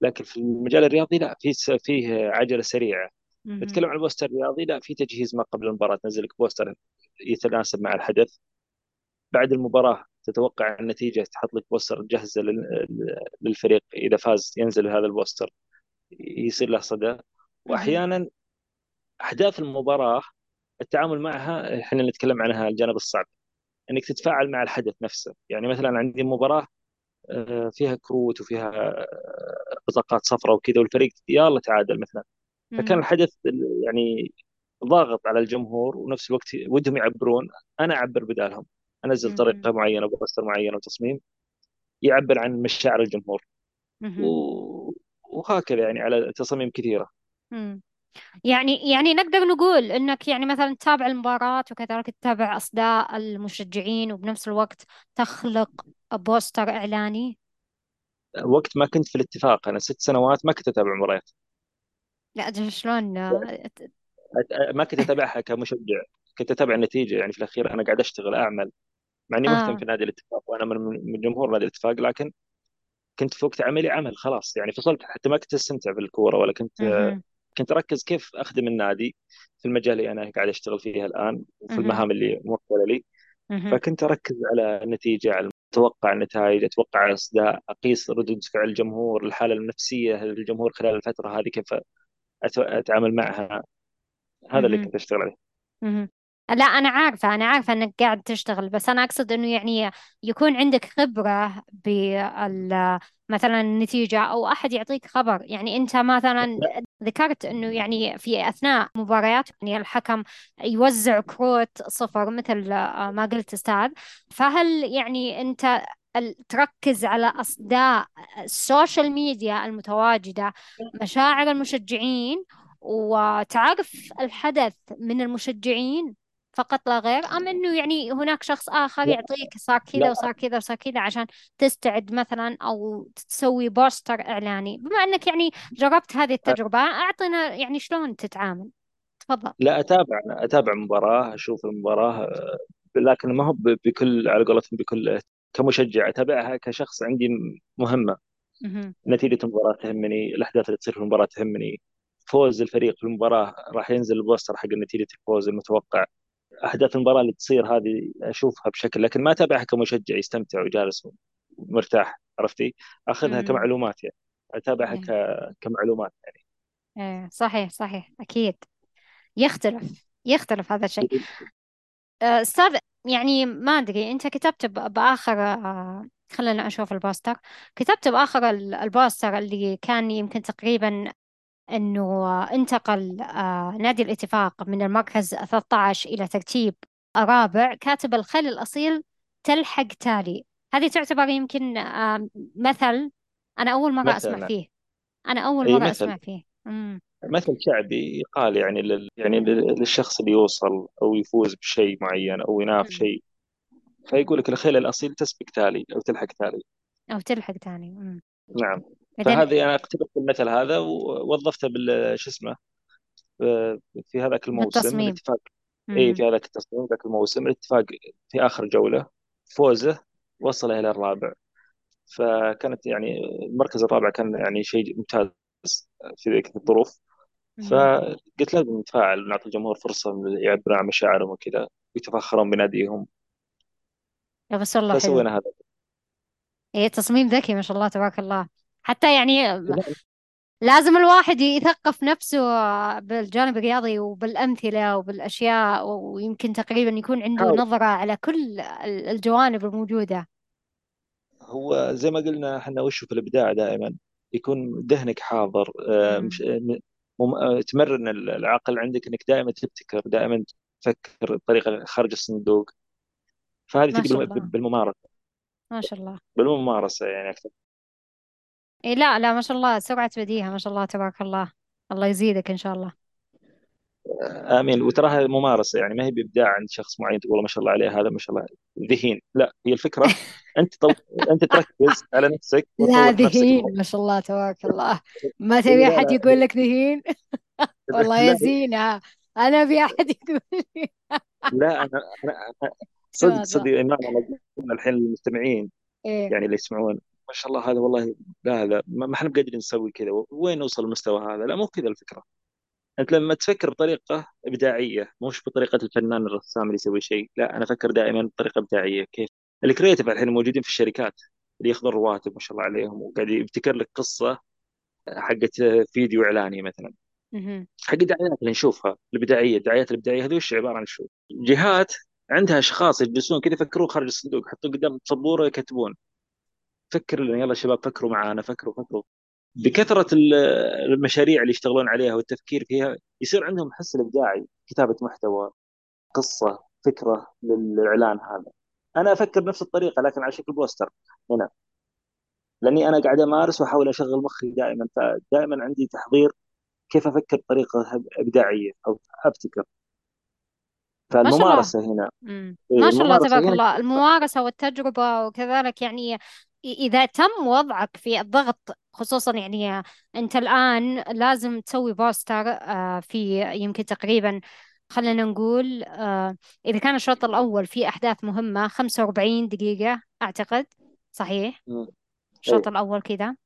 لكن في المجال الرياضي لا في فيه عجلة سريعة نتكلم عن البوستر الرياضي لا في تجهيز ما قبل المباراة. تنزل لك بوستر يتناسب مع الحدث. بعد المباراة تتوقع النتيجة تحط لك بوستر جهزه للفريق. إذا فاز ينزل هذا البوستر يصير له صدى. وأحيانا أحداث المباراة التعامل معها إحنا نتكلم عنها الجانب الصعب. إنك تتفاعل مع الحدث نفسه. يعني مثلا عندي مباراة آه، فيها كروت وفيها آه، بطاقات صفراء وكذا والفريق يلا تعادل مثلا. فكان. الحدث يعني ضاغط على الجمهور ونفس الوقت ودهم يعبرون أنا أعبر بدالهم أنزل. طريقة معينة بوستر معين وتصميم يعبر عن مشاعر الجمهور. و... وهكذا يعني على تصاميم كثيرة مم. يعني يعني نقدر نقول إنك يعني مثلا تتابع المباراة وكذلك تتابع أصداء المشجعين وبنفس الوقت تخلق بوستر إعلاني وقت ما كنت في الاتفاق أنا ست سنوات ما كنت أتابع مباريات لا أدري شلون آه، ما كنت أتابعها كمشجع كنت أتابع النتيجة يعني في الأخير أنا قاعد أشتغل أعمل مع إني مهتم آه في نادي الاتفاق وأنا من من جمهور نادي الاتفاق لكن كنت في وقت عملي عمل خلاص يعني فصلت حتى ما كنت أستمتع بالكورة ولا كنت مهم. كنت أركز كيف أخدم النادي في المجال اللي أنا قاعد أشتغل فيه الآن وفي مهم. المهام اللي موكله لي مهم. فكنت أركز على النتيجة على أتوقع النتائج أتوقع الاصداء أقيس ردود فعل الجمهور الحالة النفسية للجمهور خلال الفترة هذه كيف أتعامل معها هذا اللي. كنت أشتغل عليه. لا أنا عارفة أنا عارفة أنك قاعد تشتغل بس أنا أقصد أنه يعني يكون عندك خبرة بال مثلا النتيجة أو أحد يعطيك خبر يعني أنت مثلا لا ذكرت أنه يعني في أثناء مباريات يعني الحكم يوزع كروت صفر مثل آه، ما قلت أستاذ. فهل يعني أنت تركز على أصداء ال social media المتواجدة مشاعر المشجعين وتعرف الحدث من المشجعين؟ فقط لا غير أم أنه يعني هناك شخص آخر يعطيك صار كذا وصار كذا وصار كذا عشان تستعد مثلا أو تسوي بوستر إعلاني. بما أنك يعني جربت هذه التجربة أعطنا يعني شلون تتعامل؟ تفضل. لا أتابع أتابع مباراه أشوف المباراة لكن ما هو بكل على قولتهم بكل كمشجع أتابعها كشخص عندي مهمة. مهم. نتيجة المباراة تهمني الأحداث اللي تصير في المباراة تهمني. فوز الفريق في المباراة راح ينزل البوستر حق نتيجة الفوز المتوقع. احداث المباراة اللي تصير هذه أشوفها بشكل لكن ما أتابعها كمشجع يستمتع وجالس مرتاح عرفتي؟ أخذها مم. كمعلومات يعني أتابعها ك... إيه كمعلومات يعني. إيه صحيح صحيح أكيد. يختلف يختلف هذا الشيء. آه، أستاذ يعني ما أدري أنت كتبت ب- بآخر آه، خلينا أشوف البوستر. كتبت بآخر ال- البوستر اللي كان يمكن تقريبا أنه انتقل آه، نادي الاتفاق من المركز 13 إلى ترتيب الرابع كاتب الخيل الأصيل تلحق تالي. هذه تعتبر يمكن آه، مثل أنا أول مرة أسمع فيه. أنا أول مرة مثل. أسمع فيه. مم. مثل شعبي يقال يعني لل... يعني لل- للشخص اللي يوصل أو يفوز بشيء معين أو يناف مم. شيء فيقول لك الخيل الأصيل تسبق تالي أو تلحق تالي. أو تلحق تاني مم. نعم. فهذه أنا اقتبس المثل هذا ووظفته بال شو اسمه في هذاك الموسم بالتصميم. الاتفاق. اي. في هذاك التصميم ذاك الموسم الاتفاق في آخر جولة. فوزه وصل إلى الرابع. فكانت يعني المركز الرابع كان يعني شيء ممتاز في ذيك الظروف. فقلت لازم نتفاعل ونعطي الجمهور فرصة يعبرون عن مشاعرهم وكذا ويتفاخرون بناديهم. يا بس والله حلو. فسوينا هذا. إيه تصميم ذكي ما شاء الله تبارك الله. حتى يعني لازم الواحد يثقف نفسه بالجانب الرياضي وبالأمثلة وبالأشياء ويمكن تقريبا يكون عنده نظرة على كل الجوانب الموجودة. هو زي ما قلنا إحنا وش في الإبداع دائما؟ يكون ذهنك حاضر آه،. مش مم- آه، تمرن العقل عندك إنك دائما تبتكر دائما تفكر بطريقة خارج الصندوق. فهذه الله. بالممارسة. ما شاء الله. بالممارسة يعني أكثر. إيه لا لا ما شاء الله سرعة بديهة ما شاء الله تبارك الله. الله يزيدك إن شاء الله. آمين. وتراها ممارسة يعني ما هي بإبداع عند شخص معين تقول ما شاء الله عليه هذا ما شاء الله ذهين. لا هي الفكرة أنت طو... أنت تركز على نفسك لا وتطور نفسك ذهين ما شاء الله تبارك الله. ما تبي لا. يقول لك ذهين؟ والله يا لا. زينة أنا أبي أحد يقول لي. لا أنا أنا أنا صدق صدق انا قلنا الحين للمستمعين إيه. يعني اللي يسمعون. ما شاء الله هذا والله لا لا ما ما إحنا بقادرين نسوي كذا. وين نوصل للمستوى هذا؟ لا مو كذا الفكرة. أنت لما تفكر بطريقة إبداعية مش بطريقه الفنان الرسام اللي يسوي شيء لا أنا أفكر دائما بطريقة إبداعية. كيف؟ الكريتيف الحين موجودين في الشركات اللي ياخذون رواتب ما شاء الله عليهم وقاعد يبتكر لك قصة حقت فيديو إعلاني مثلا. حق الدعايات اللي نشوفها الإبداعية الدعايات الإبداعية هذه وش عبارة عن شو؟ جهات عندها أشخاص يجلسون كذا يفكرون خارج الصندوق يحطون قدام سبوره يكتبون. فكر لنا يلا شباب فكروا معانا فكروا فكروا. بكثرة ال- المشاريع اللي يشتغلون عليها والتفكير فيها يصير عندهم حس الإبداعي. كتابة محتوى قصة فكرة للإعلان هذا. أنا أفكر نفس الطريقة لكن على شكل بوستر. هنا. لأني أنا قاعد أمارس وأحاول أشغل مخي دائما فدائما عندي تحضير كيف أفكر بطريقة إبداعية أو أبتكر. ما شاء الله. فالممارسة هنا. مم. إيه ما شاء الله الممارسة تبارك هنا. الله. الممارسة والتجربة وكذلك يعني إذا تم وضعك في الضغط خصوصا يعني أنت الآن لازم تسوي بوستر آه، في يمكن تقريبا خلينا نقول آه، إذا كان الشوط الأول فيه أحداث مهمة 45 دقيقة أعتقد صحيح؟ مم. الشوط الأول كذا.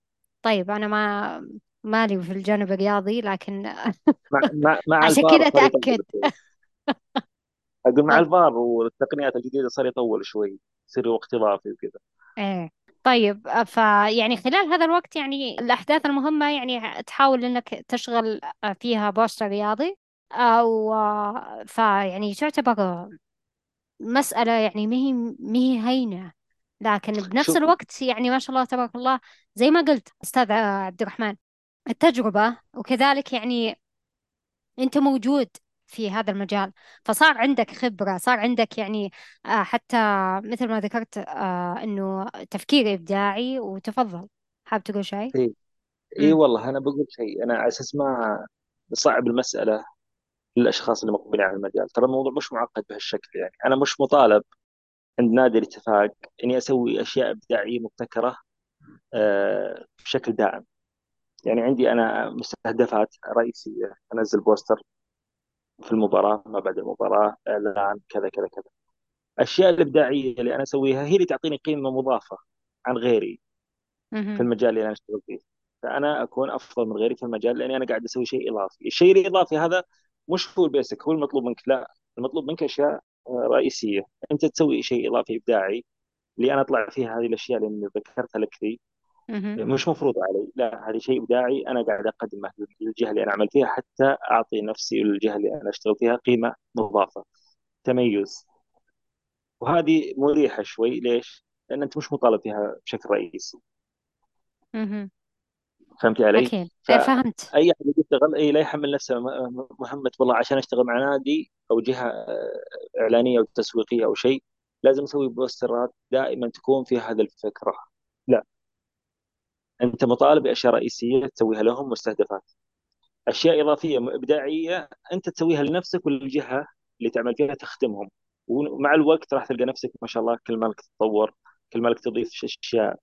طيب أنا ما مالي في الجانب الرياضي لكن مع مع مع عشان كذا صار يطول تأكد شوي أقول مع الفار والتقنيات الجديدة صار يطول شوي يصير وقت إضافي وكذا. إيه. طيب فيعني خلال هذا الوقت يعني الأحداث المهمة يعني تحاول إنك تشغل فيها بوستر رياضي أو فيعني تعتبر مسألة يعني مهي مهي هينة لكن بنفس شوف الوقت يعني ما شاء الله تبارك الله زي ما قلت أستاذ عبد الرحمن التجربة وكذلك يعني أنت موجود في هذا المجال. فصار عندك خبرة صار عندك يعني آه، حتى مثل ما ذكرت آه، إنه تفكير إبداعي وتفضل. حاب تقول شيء؟ إي إي امم والله أنا بقول شيء. أنا على أساس ما نصعب المسألة للأشخاص اللي مقبلين على المجال. ترى الموضوع مش معقد بهالشكل يعني. أنا مش مطالب عند نادي الاتفاق إني أسوي أشياء إبداعية مبتكرة آه، بشكل دائم. يعني عندي أنا مستهدفات رئيسية أنزل بوستر في المباراة ما بعد المباراة اعلان كذا كذا كذا. الاشياء الإبداعية اللي أنا أسويها هي اللي تعطيني قيمة مضافة عن غيري في المجال اللي أنا أشتغل فيه. فأنا أكون أفضل من غيري في المجال لأني أنا قاعد أسوي شيء إضافي. الشيء الإضافي هذا مش هو البيسك هو المطلوب منك لا. المطلوب منك أشياء آه، رئيسية. أنت تسوي شيء إضافي إبداعي اللي أنا أطلع فيها هذه الأشياء اللي ذكرتها لك ذي مش مفروض علي. لا هذا شيء إبداعي. أنا قاعد اقدمه للجهه اللي أنا اعمل فيها حتى أعطي نفسي والجهه اللي أنا أشتغل فيها قيمة مضافة. تميز. وهذه مريحة شوي. ليش؟ لأن أنت مش مطالب فيها بشكل رئيسي. فهمتي علي؟ أكيد إيه فاي فهمت أحد يشتغل اي لا يحمل نفسه. مهمه والله عشان أشتغل مع نادي أو جهة آه، إعلانية أو تسويقية أو شيء لازم أسوي بوسترات دائما تكون في هذا الفكرة. أنت مطالب بأشياء رئيسية تسويها لهم مستهدفات. أشياء إضافية إبداعية أنت تسويها لنفسك وللجهه اللي تعمل فيها تخدمهم. ومع الوقت راح تلقى نفسك ما شاء الله كل ما لك تتطور كل ما لك تضيف أشياء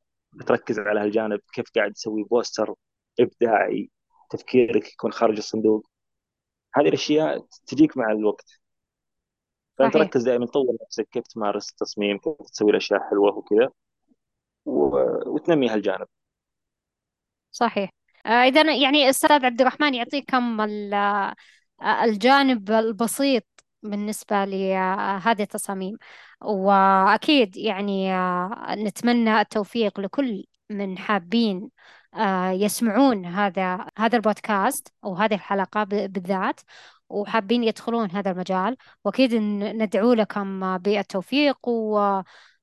تركز على هالجانب كيف قاعد تسوي بوستر إبداعي تفكيرك يكون خارج الصندوق. هذه الأشياء تجيك مع الوقت. فأنت صحيح. ركز دائما طور نفسك كيف تمارس التصميم كيف تسوي الأشياء حلوة وكذا وتنمي هالجانب. صحيح. آه، إذا يعني أستاذ عبد الرحمن يعطيكم الجانب البسيط بالنسبة لهذه التصاميم. وأكيد يعني آه، نتمنى التوفيق لكل من حابين آه، يسمعون هذا هذا البودكاست أو هذه الحلقة بالذات وحابين يدخلون هذا المجال. وأكيد ندعو لكم بالتوفيق و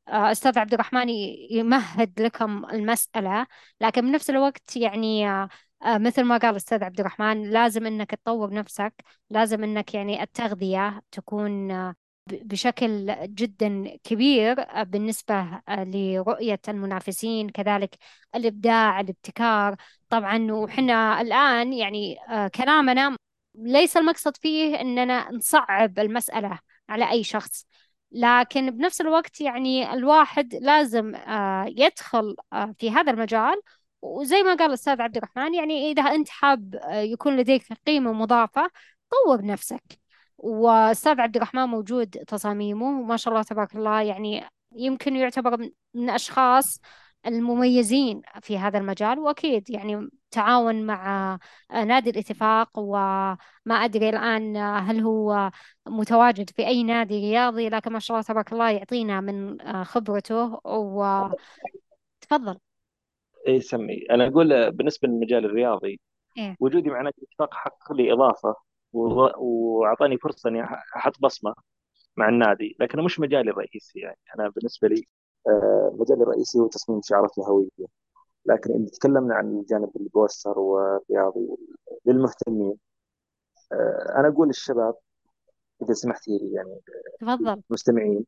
أستاذ عبد الرحمن يمهد لكم المسألة لكن بنفس الوقت يعني آه، مثل ما قال الأستاذ عبد الرحمن لازم إنك تطور نفسك لازم إنك يعني التغذية تكون آه، بشكل جدا كبير آه، بالنسبة لرؤية المنافسين كذلك الإبداع الابتكار. طبعا وحنا الآن يعني كلامنا ليس المقصد فيه إننا نصعب المسألة على أي شخص. لكن بنفس الوقت يعني الواحد لازم يدخل في هذا المجال. وزي ما قال الأستاذ عبد الرحمن يعني إذا أنت حاب يكون لديك قيمة مضافة طور نفسك. وأستاذ عبد الرحمن موجود تصاميمه وما شاء الله تبارك الله يعني يمكن يعتبر من الأشخاص المميزين في هذا المجال. وأكيد يعني تعاون مع نادي الاتفاق وما أدري الآن هل هو متواجد في أي نادي رياضي لكن ما شاء الله تبارك الله يعطينا من خبرته. وتفضل. اي سمي. أنا أقول بالنسبة للمجال الرياضي إيه؟ وجودي مع نادي الاتفاق حقق لي اضافه وأعطاني فرصة إني أحط بصمة مع النادي لكنه مش مجالي الرئيسي يعني. أنا بالنسبة لي آه، مجالي الرئيسي هو تصميم شعارات الهويه لكن إذا تكلمنا عن الجانب البوستر والرياضي للمهتمين آه، أنا أقول للشباب إذا سمحتي لي يعني تفضل. المستمعين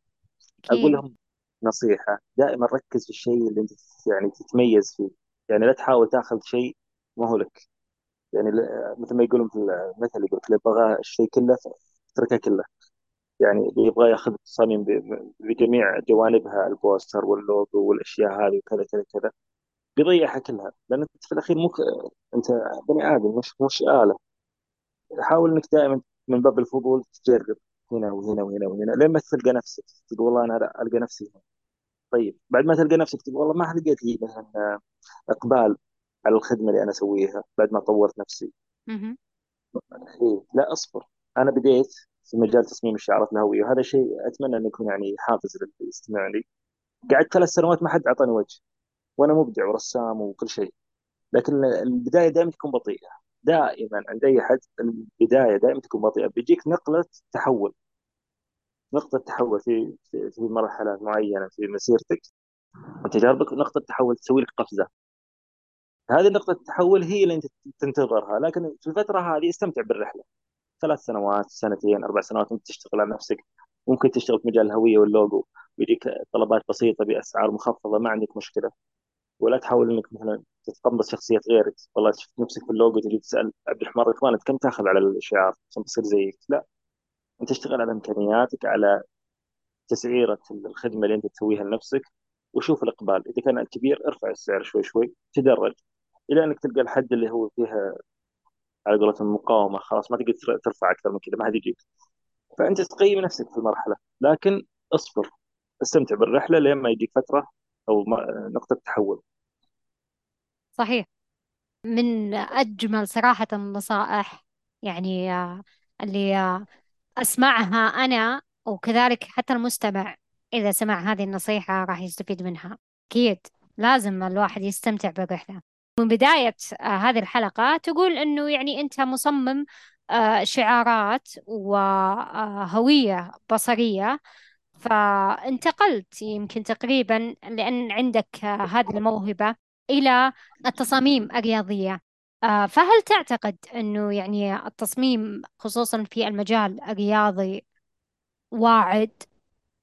أقول لهم نصيحة دائما ركز في الشيء اللي أنت يعني تتميز فيه يعني لا تحاول تأخذ شيء ما هو لك. يعني مثل ما يقولون في المثل يقول اللي يبغى الشيء كله اتركه كله. يعني اللي يبغى يأخذ التصاميم بجميع جوانبها البوستر واللوجو والأشياء هذه وكذا كذا كذا. بيضيعها كلها لأن أنت في الأخير مو أنت بني آدم مش مش آلة. حاول إنك دائما من باب الفضول تجرب هنا وهنا وهنا وهنا لين ما تلقى نفسك تقول والله أنا ألقى نفسي هنا. طيب بعد ما تلقى نفسك تقول والله ما لقيت لي مثلا إقبال على الخدمة اللي أنا أسويها بعد ما طورت نفسي. إيه لا أصبر. أنا بديت في مجال تصميم الشعارات الهوية وهذا شيء أتمنى انه يكون يعني حافز للي يستمع لي. قعدت ثلاث سنوات ما حد أعطاني وجه. وأنا مبدع ورسام وكل شيء. لكن البداية دائما تكون بطيئة. دائما عند أي حد البداية دائما تكون بطيئة. بيجيك نقلة تحول. نقطة تحول في في, مرحلة معينة في مسيرتك. وتجاربك نقطة تحول تسوي لك قفزة. هذه نقطة التحول هي اللي أنت تنتظرها. لكن في الفترة هذه استمتع بالرحلة. ثلاث سنوات سنتين أربع سنوات أنت تشتغل على نفسك. ممكن تشتغل في مجال الهوية واللوجو. ويجيك طلبات بسيطة بأسعار مخفضة. ما عندك مشكلة. ولا تحاول إنك مثلا تتقمص شخصية غيرك. والله شفت نفسك في اللوجو تجي تسأل عبد الرحمن الركبان كم تاخذ على الشعار عشان تصير زيك؟ لا أنت اشتغل على إمكانياتك على تسعيرة الخدمة اللي أنت تسويها لنفسك وشوف الإقبال. إذا كان كبير ارفع السعر شوي شوي تدرج إلى إنك تلقى الحد اللي هو فيها على قولتهم المقاومه خلاص ما تقدر ترفع أكثر من كذا ما حد يجيك. فأنت تقيم نفسك في المرحلة لكن اصبر استمتع بالرحلة لين ما يجيك فترة أو نقطة تحول. صحيح. من أجمل صراحة النصائح يعني آه، اللي آه، أسمعها أنا وكذلك حتى المستمع إذا سمع هذه النصيحة راح يستفيد منها. أكيد لازم الواحد يستمتع بالرحلة من بداية آه، هذه الحلقة تقول إنه يعني أنت مصمم شعارات وهوية بصرية فانتقلت يمكن تقريبا لأن عندك هذه الموهبة إلى التصاميم الرياضية. آه، فهل تعتقد أنه يعني التصميم خصوصا في المجال الرياضي واعد؟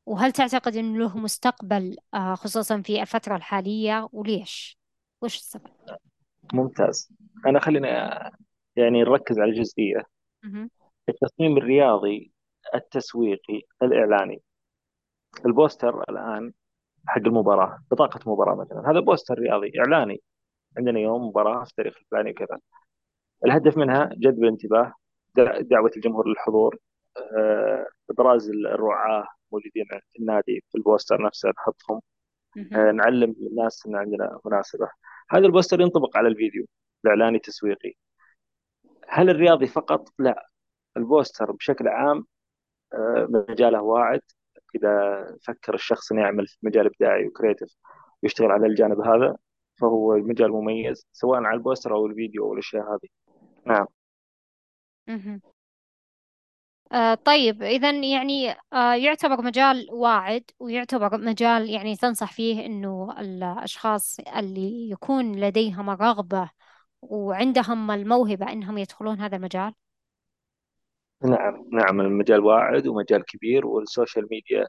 وهل تعتقد أنه له مستقبل آه، خصوصا في الفترة الحالية؟ وليش؟ وش السبب؟ ممتاز. أنا خلينا يعني نركز على جزئية التصميم الرياضي التسويقي الإعلاني البوستر الآن حق المباراة بطاقة مباراة مثلا. هذا بوستر رياضي إعلاني. عندنا يوم مباراة في التاريخ الفلاني وكذا. الهدف منها جذب الانتباه دعوة الجمهور للحضور. آه، إبراز الرعاة موجودين في النادي في البوستر نفسه نحطهم. مهم. نعلم الناس إن عندنا مناسبة. هذا البوستر ينطبق على الفيديو الإعلاني التسويقي. هل الرياضي فقط؟ لا. البوستر بشكل عام آه، مجاله واعد. اذا فكر الشخص إنه يعمل في مجال إبداعي و creative ويشتغل على الجانب هذا فهو مجال مميز سواء على البوستر أو الفيديو أو الأشياء هذه. نعم. آه طيب إذا يعني آه يعتبر مجال واعد ويعتبر مجال يعني تنصح فيه إنه الأشخاص اللي يكون لديهم الرغبة وعندهم الموهبة إنهم يدخلون هذا المجال؟ نعم نعم المجال واعد ومجال كبير وال social media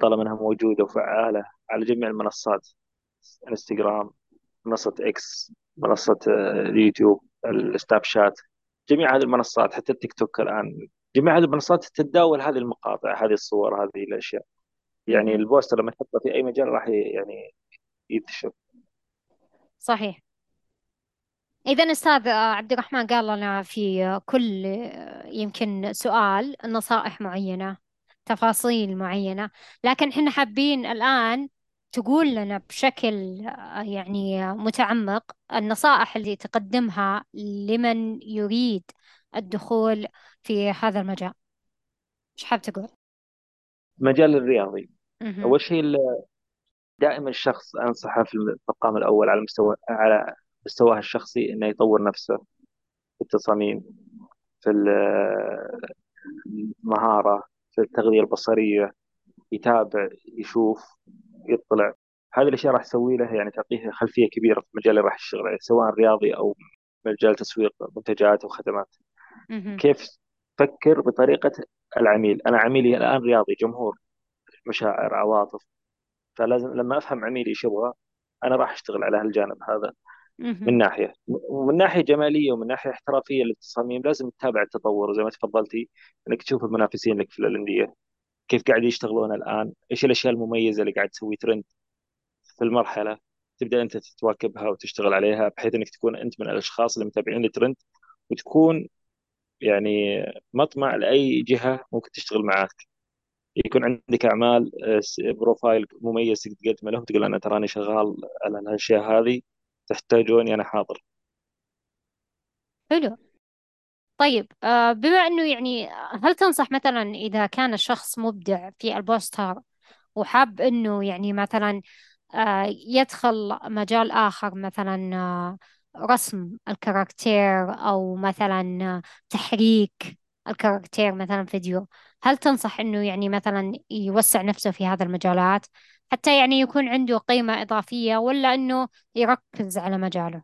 طالما انها موجودة وفعالة على جميع المنصات انستغرام منصة إكس منصة آه، اليوتيوب السناب شات جميع هذه المنصات حتى التيك توك الآن جميع هذه المنصات تتداول هذه المقاطع هذه الصور هذه الأشياء. يعني. البوستر لما تحطه في أي مجال راح ي- يعني ينتشر صحيح. إذا أستاذ عبد الرحمن قال لنا في كل يمكن سؤال نصائح معينة تفاصيل معينة لكن إحنا حابين الآن تقول لنا بشكل يعني متعمق النصائح اللي تقدمها لمن يريد الدخول في هذا المجال إيش حاب تقول؟ المجال الرياضي. أول شيء دائما الشخص أنصحه في المقام الأول على مستوى على مستواه الشخصي إنه يطور نفسه في التصاميم في ال- المهارة في التغذية البصرية يتابع يشوف يطلع. هذه الأشياء راح تسوي له يعني تعطيه خلفية كبيرة في المجال اللي راح يشتغل عليه سواء رياضي أو مجال تسويق منتجات وخدمات مهم. كيف تفكر بطريقة العميل؟ أنا عميلي الآن رياضي جمهور مشاعر عواطف. فلازم لما أفهم عميلي إيش يبغى أنا راح أشتغل على هالجانب هذا. من. ناحية ومن ناحية جمالية ومن ناحية احترافية للتصاميم لازم تتابع التطور. زي ما تفضلتي إنك تشوف المنافسين لك في الأندية كيف قاعد يشتغلون الآن إيش الأشياء المميزة اللي قاعد تسوي ترند في المرحلة. تبدأ أنت تواكبها وتشتغل عليها بحيث إنك تكون أنت من الأشخاص اللي متابعين الترند وتكون يعني مطمع لأي جهة ممكن تشتغل معاك. يكون عندك أعمال آه، profile مميز تقدمه لهم تقول أنا تراني شغال على الأشياء هذه. تحتاجوني أنا حاضر. حلو. طيب آه، بما إنه يعني هل تنصح مثلا إذا كان الشخص مبدع في البوستر وحاب إنه يعني مثلا آه، يدخل مجال آخر مثلا آه، رسم ال character أو مثلا تحريك ال character مثلا فيديو هل تنصح إنه يعني مثلا يوسع نفسه في هذا المجالات؟ حتى يعني يكون عنده قيمة إضافية ولا إنه يركز على مجاله.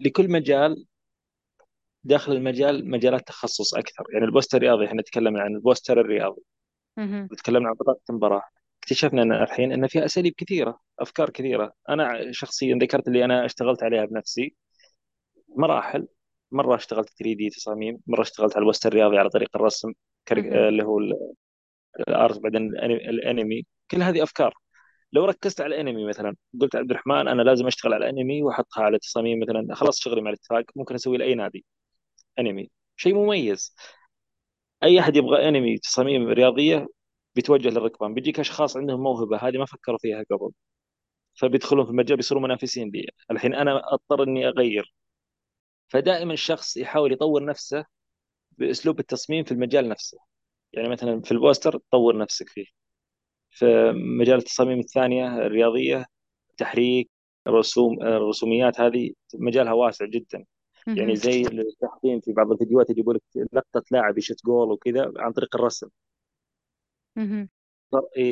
لكل مجال داخل المجال مجالات تخصص أكثر. يعني البوستر الرياضي إحنا تكلمنا عن البوستر الرياضي. وتكلمنا عن بطاقة المباراة. اكتشفنا إن الحين إن في أساليب كثيرة أفكار كثيرة. أنا شخصيا ذكرت اللي أنا اشتغلت عليها بنفسي. مراحل. مرة اشتغلت 3 دي تصاميم مرة اشتغلت على البوستر الرياضي على طريق الرسم. اللي هو ال- الأرت بعدين الأنمي. كل هذه أفكار. لو ركزت على الأنمي مثلا قلت عبد الرحمن أنا لازم أشتغل على الأنمي وأحطها على تصاميم مثلا خلص شغلي مع الاتفاق ممكن أسوي لأي نادي أنمي. شيء مميز. أي أحد يبغى أنمي تصاميم رياضية بيتوجه للركبان بيجيك أشخاص عندهم موهبة هذه ما فكروا فيها قبل. فبيدخلون في المجال بيصيروا منافسين لي. الحين أنا أضطر إني أغير. فدائما الشخص يحاول يطور نفسه بأسلوب التصميم في المجال نفسه. يعني مثلا في البوستر طور نفسك فيه. في مجال التصاميم الثانية الرياضية تحريك الرسوم الرسوميات هذه مجالها واسع جدا. يعني. زي التحطيم في بعض الفيديوهات يجيبوا لك لقطة لاعب يشت جول وكذا عن طريق الرسم.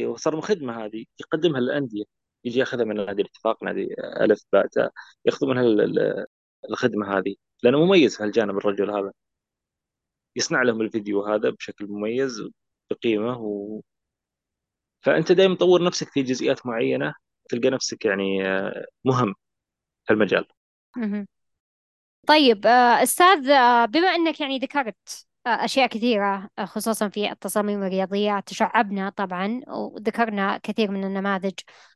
وصار خدمه هذه يقدمها للأندية. يجي ياخذها من نادي الاتفاق نادي ألف باء تاء ياخذوا منها ال- ال- الخدمة هذه. لأنه مميز في هالجانب الرجل هذا. يصنع لهم الفيديو هذا بشكل مميز بقيمة و... فأنت دائما تطور نفسك في جزئيات معينة تلقى نفسك يعني آه، مهم في المجال. طيب آه، أستاذ آه، بما أنك يعني ذكرت أشياء كثيرة آه، خصوصا في التصاميم الرياضية تشعبنا طبعا وذكرنا كثير من النماذج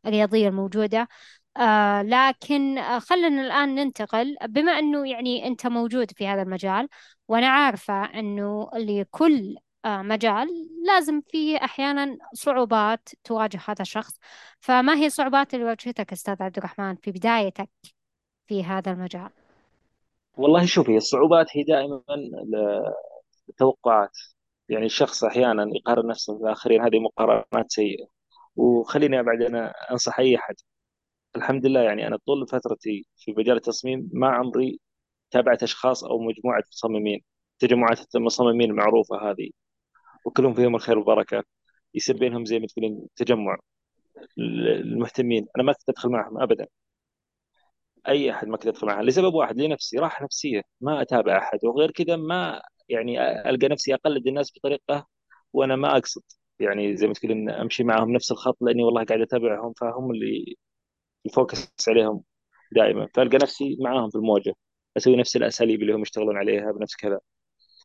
الرياضية الموجودة آه، لكن خلينا الآن ننتقل بما أنه يعني أنت موجود في هذا المجال وأنا عارفة أنه لكل مجال لازم فيه أحيانا صعوبات تواجه هذا الشخص. فما هي الصعوبات اللي واجهتك أستاذ عبد الرحمن في بدايتك في هذا المجال؟ والله شوفي الصعوبات هي دائما التوقعات. يعني الشخص أحيانا يقارن نفسه بالآخرين هذه مقارنات سيئة. وخليني أبعد أنا أنصح أي أحد. الحمد لله يعني أنا طول فترتي في مجال التصميم ما عمري تابعت أشخاص أو مجموعة مصممين. تجمعات المصممين المعروفه هذه. وكلهم فيهم الخير والبركة يصير بينهم زي ما تقولين تجمع المهتمين. أنا ما كنت أدخل معهم ابدا. أي أحد ما كنت أدخل معه لسبب واحد لنفسي. راحة نفسية. ما أتابع أحد. وغير كذا ما يعني ألقى نفسي أقلد الناس بطريقة وأنا ما أقصد. يعني زي ما تقولين أمشي معهم نفس الخط لأني والله قاعد أتابعهم فهم اللي الفوكس عليهم دائما. فألقى نفسي معاهم في الموجة. أسوي نفس الأساليب اللي هم يشتغلون عليها بنفس كذا.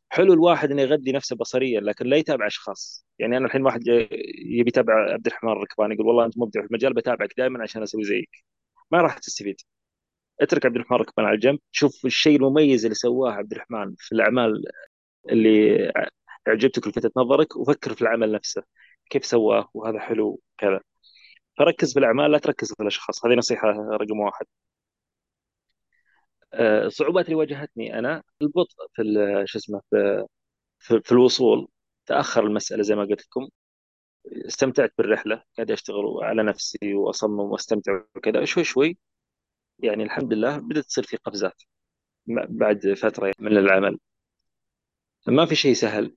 حلو الواحد إنه يغذي نفسه بصريا لكن لا يتابع أشخاص. يعني أنا الحين واحد يبي يتابع عبد الرحمن الركباني يقول والله أنت مبدع في المجال بتابعك دائما عشان أسوي زيك. ما راح تستفيد. اترك عبد الرحمن الركباني على جنب شوف الشيء المميز اللي سواه عبد الرحمن في الأعمال اللي أعجبتك ولفتت نظرك وفكر في العمل نفسه كيف سواه وهذا حلو كذا فركز في الأعمال لا تركز في الأشخاص. هذه نصيحة رقم واحد. الصعوبات اللي واجهتني أنا البطء في شو اسمه في, في, الوصول. تأخر المسألة زي ما قلت لكم. استمتعت بالرحلة قاعد أشتغل على نفسي وأصمم وأستمتع وكذا. شوي شوي يعني الحمد لله بدأت تصير في قفزات. بعد فترة من العمل. ما في شيء سهل.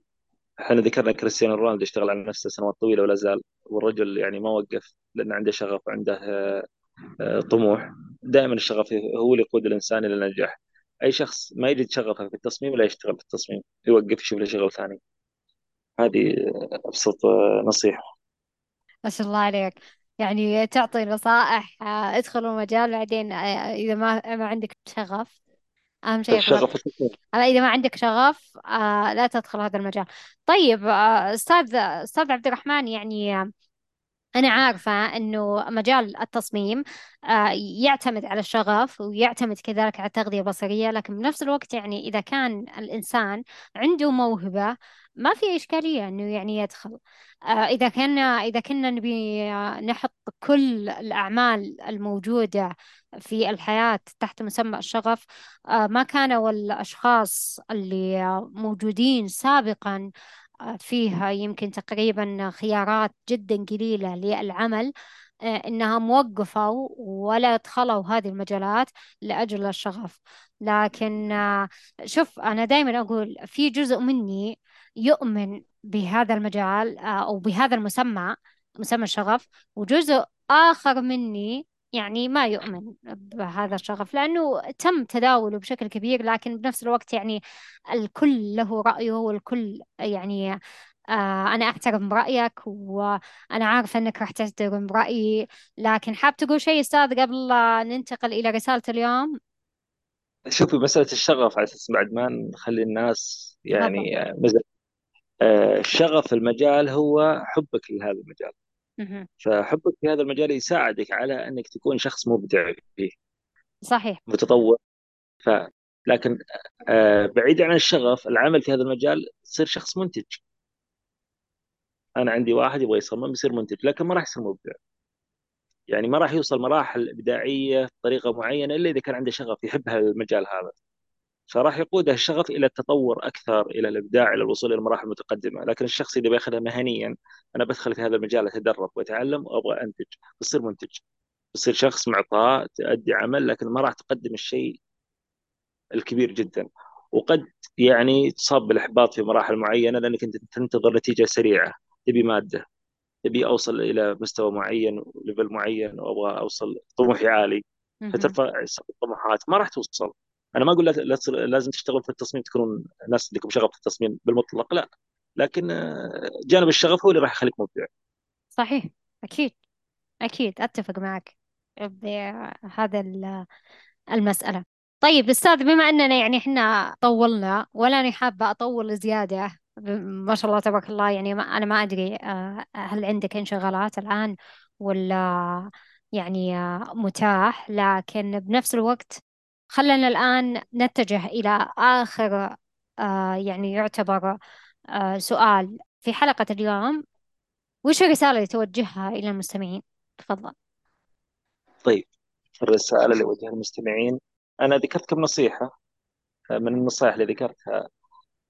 إحنا ذكرنا كريستيانو رونالدو اشتغل على نفسه سنوات طويلة ولا زال. والرجل يعني ما وقف لأنه عنده شغف وعنده آه، آه، طموح. دائما الشغف هو اللي يقود الإنسان إلى النجاح. أي شخص ما يجد شغفه في التصميم لا يشتغل في التصميم يوقف يشوف له شغل ثاني. هذه أبسط نصيحة. ما شاء الله عليك. يعني تعطي نصائح آه، ادخلوا المجال بعدين إذا ما ما عندك شغف. أهم شيء الشغف أما إذا ما عندك شغف آه لا تدخل هذا المجال. طيب آه أستاذ أستاذ عبد الرحمن يعني آه أنا عارفة أنه مجال التصميم آه يعتمد على الشغف ويعتمد كذلك على التغذية البصرية لكن بنفس الوقت يعني إذا كان الإنسان عنده موهبة ما في إشكالية أنه يعني يدخل. آه، إذا كنا إذا كنا نبي نحط كل الأعمال الموجودة في الحياة تحت مسمى الشغف آه، ما كانوا الأشخاص اللي موجودين سابقا آه، فيها يمكن تقريبا خيارات جدا قليلة للعمل. إنها موقفة ولا دخلوا هذه المجالات لأجل الشغف. لكن شوف أنا دائما أقول في جزء مني يؤمن بهذا المجال آه، أو بهذا المسمى مسمى الشغف وجزء آخر مني يعني ما يؤمن بهذا الشغف لأنه تم تداوله بشكل كبير لكن بنفس الوقت يعني الكل له رأيه والكل يعني آه أنا أحترم رأيك وأنا عارفة أنك راح تحترم رأيي لكن حاب تقول شيء أستاذ قبل ننتقل إلى رسالة اليوم؟ شوفي مسألة الشغف على أساس بعد ما نخلي الناس يعني آه، شغف المجال هو حبك لهذا المجال. فحبك في هذا المجال يساعدك على أنك تكون شخص مبدع فيه. صحيح. متطور. ف لكن آه، بعيد عن الشغف العمل في هذا المجال تصير شخص منتج. أنا عندي واحد يبغى يصمم يصير منتج لكن ما راح يصير مبدع. يعني ما راح يوصل مراحل إبداعية بطريقة معينة إلا إذا كان عنده شغف يحب هذا المجال هذا. فراح يقوده الشغف إلى التطور أكثر إلى الإبداع إلى الوصول إلى مراحل متقدمه لكن الشخص اذا بيأخذها مهنيا أنا بدخل في هذا المجال أتدرب وأتعلم وأبغى أنتج بصير منتج. بصير شخص معطاء تؤدي عمل لكن ما راح تقدم الشيء الكبير جدا. وقد يعني تصاب بالإحباط في مراحل معينة لأنك أنت تنتظر نتيجة سريعة. تبي مادة تبي أوصل إلى مستوى معين وليفل معين وأبغى أوصل طموحي عالي. فترفع الطموحات ما راح توصل. أنا ما أقول لازم تشتغل في التصميم تكونون ناس عندكم شغف في التصميم بالمطلق لا. لكن آه، جانب الشغف هو اللي راح يخليك مبدع. صحيح. أكيد. أكيد. أتفق معك. بهذا المسألة. طيب أستاذ بما أننا يعني إحنا طولنا ولا أنا حابة أطول زيادة ما شاء الله تبارك الله يعني ما أنا ما أدري آه، هل عندك انشغالات الآن ولا يعني آه، متاح لكن بنفس الوقت خلنا الآن نتجه إلى آخر آه يعني يعتبر آه سؤال في حلقة اليوم. وش الرسالة اللي توجهها إلى المستمعين؟ تفضل. طيب الرسالة اللي وجهها المستمعين أنا ذكرت كم نصيحة من النصائح اللي ذكرتها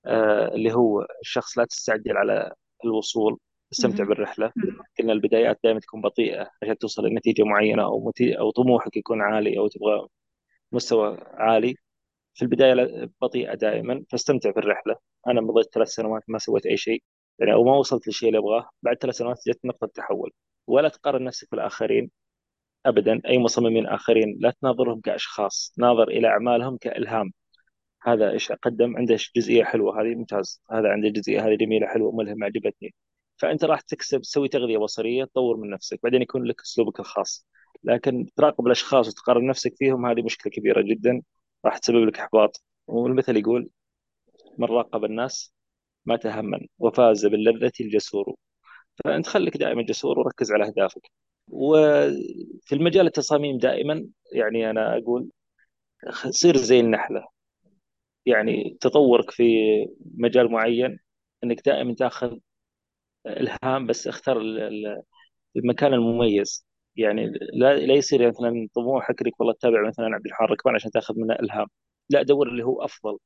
آه، اللي هو الشخص لا تستعجل على الوصول استمتع مهم. بالرحلة. قلنا البدايات دائما تكون بطيئة عشان توصل لنتيجة معينة أو متي... أو طموحك يكون عالي أو تبغى مستوى عالي. في البداية لا- بطيئة دائما فاستمتع بالرحلة أنا مضيت ثلاث سنوات ما سويت أي شيء يعني أو ما وصلت للشيء اللي أبغاه. بعد ثلاث سنوات جت نقطة تحول. ولا تقارن نفسك بالآخرين أبدا. أي مصممين آخرين لا تناظرهم كأشخاص ناظر إلى أعمالهم كإلهام. هذا إيش قدم عنده جزئية حلوة هذه ممتاز. هذا عنده جزئية هذه جميلة حلوة ملهمة عجبتني. فأنت راح تكسب تسوي تغذية بصرية تطور من نفسك. بعدين يكون لك أسلوبك الخاص. لكن تراقب الأشخاص وتقارن نفسك فيهم هذه مشكلة كبيرة جدا. راح تسبب لك إحباط. والمثل يقول من راقب الناس مات هما وفاز باللذة الجسور. فأنت خليك دائما جسور وركز على أهدافك. وفي المجال التصاميم دائما يعني أنا أقول صير زي النحلة. يعني تطورك في مجال معين إنك دائما تاخذ إلهام بس اختار ال- ال- المكان المميز. يعني لا لا يصير مثلا طموحك انك والله تتابع مثلا عبد الرحمن ركبان عشان تأخذ منه إلهام. لا دور اللي هو أفضل.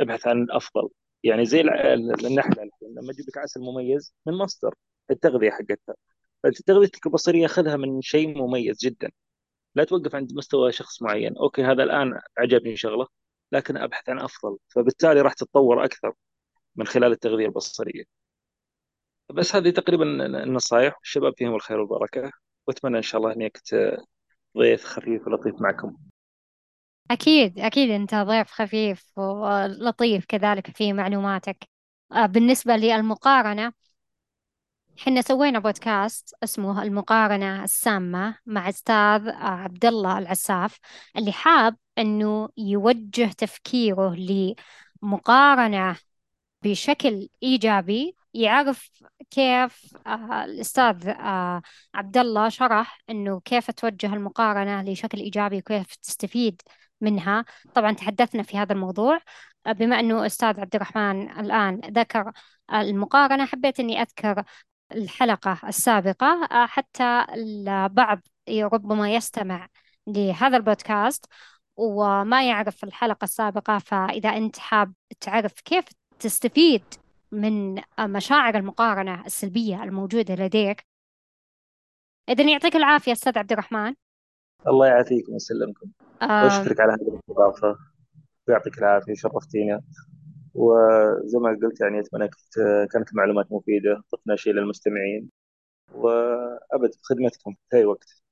ابحث عن الأفضل. يعني زي النحلة لما تجيب لك عسل مميز من مصدر التغذية حقتها. فانت تغذيتك البصرية خذها من شيء مميز جدا. لا توقف عند مستوى شخص معين. أوكي هذا الآن عجبني شغله لكن أبحث عن أفضل. فبالتالي راح تتطور أكثر من خلال التغذية البصرية. بس هذه تقريبا النصائح الشباب فيهم الخير والبركة. وأتمنى إن شاء الله إني كنت ضيف خفيف ولطيف معكم. أكيد أكيد أنت ضيف خفيف ولطيف كذلك في معلوماتك. آه، بالنسبة للمقارنة حنا سوينا بودكاست اسمه المقارنة السامة مع أستاذ عبد الله العساف اللي حاب إنه يوجه تفكيره لمقارنة بشكل إيجابي يعرف كيف آه الأستاذ آه عبد الله شرح إنه كيف توجه المقارنة لشكل إيجابي وكيف تستفيد منها. طبعا تحدثنا في هذا الموضوع. آه بما إنه أستاذ عبد الرحمن الآن ذكر المقارنة حبيت إني أذكر الحلقة السابقة. حتى البعض ربما يستمع لهذا البودكاست وما يعرف الحلقة السابقة فإذا أنت حاب تعرف كيف تستفيد من مشاعر المقارنة السلبية الموجودة لديك. إذن يعطيك العافية أستاذ عبد الرحمن. الله يعافيكم ويسلمكم. آه وأشكرك على هذه الاستضافة. ويعطيك العافية شرفتينا. وزي ما قلت يعني أتمنى كانت معلومات مفيدة ضفنا شيء للمستمعين. وأبد بخدمتكم في أي وقت.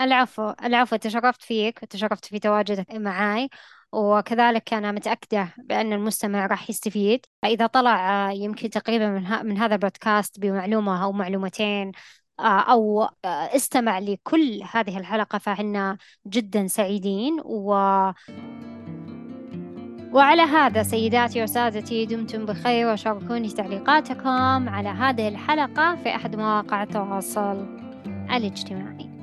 العفو العفو تشرفت فيك وتشرفت في تواجدك معي وكذلك أنا متأكدة بأن المستمع راح يستفيد. إذا طلع آه، يمكن تقريبا من, من هذا البودكاست بمعلومة أو معلومتين آه، أو آه، استمع لكل هذه الحلقة فإحنا جدا سعيدين. و وعلى هذا سيداتي وسادتي دمتم بخير وشاركوني تعليقاتكم على هذه الحلقة في أحد مواقع التواصل الاجتماعي.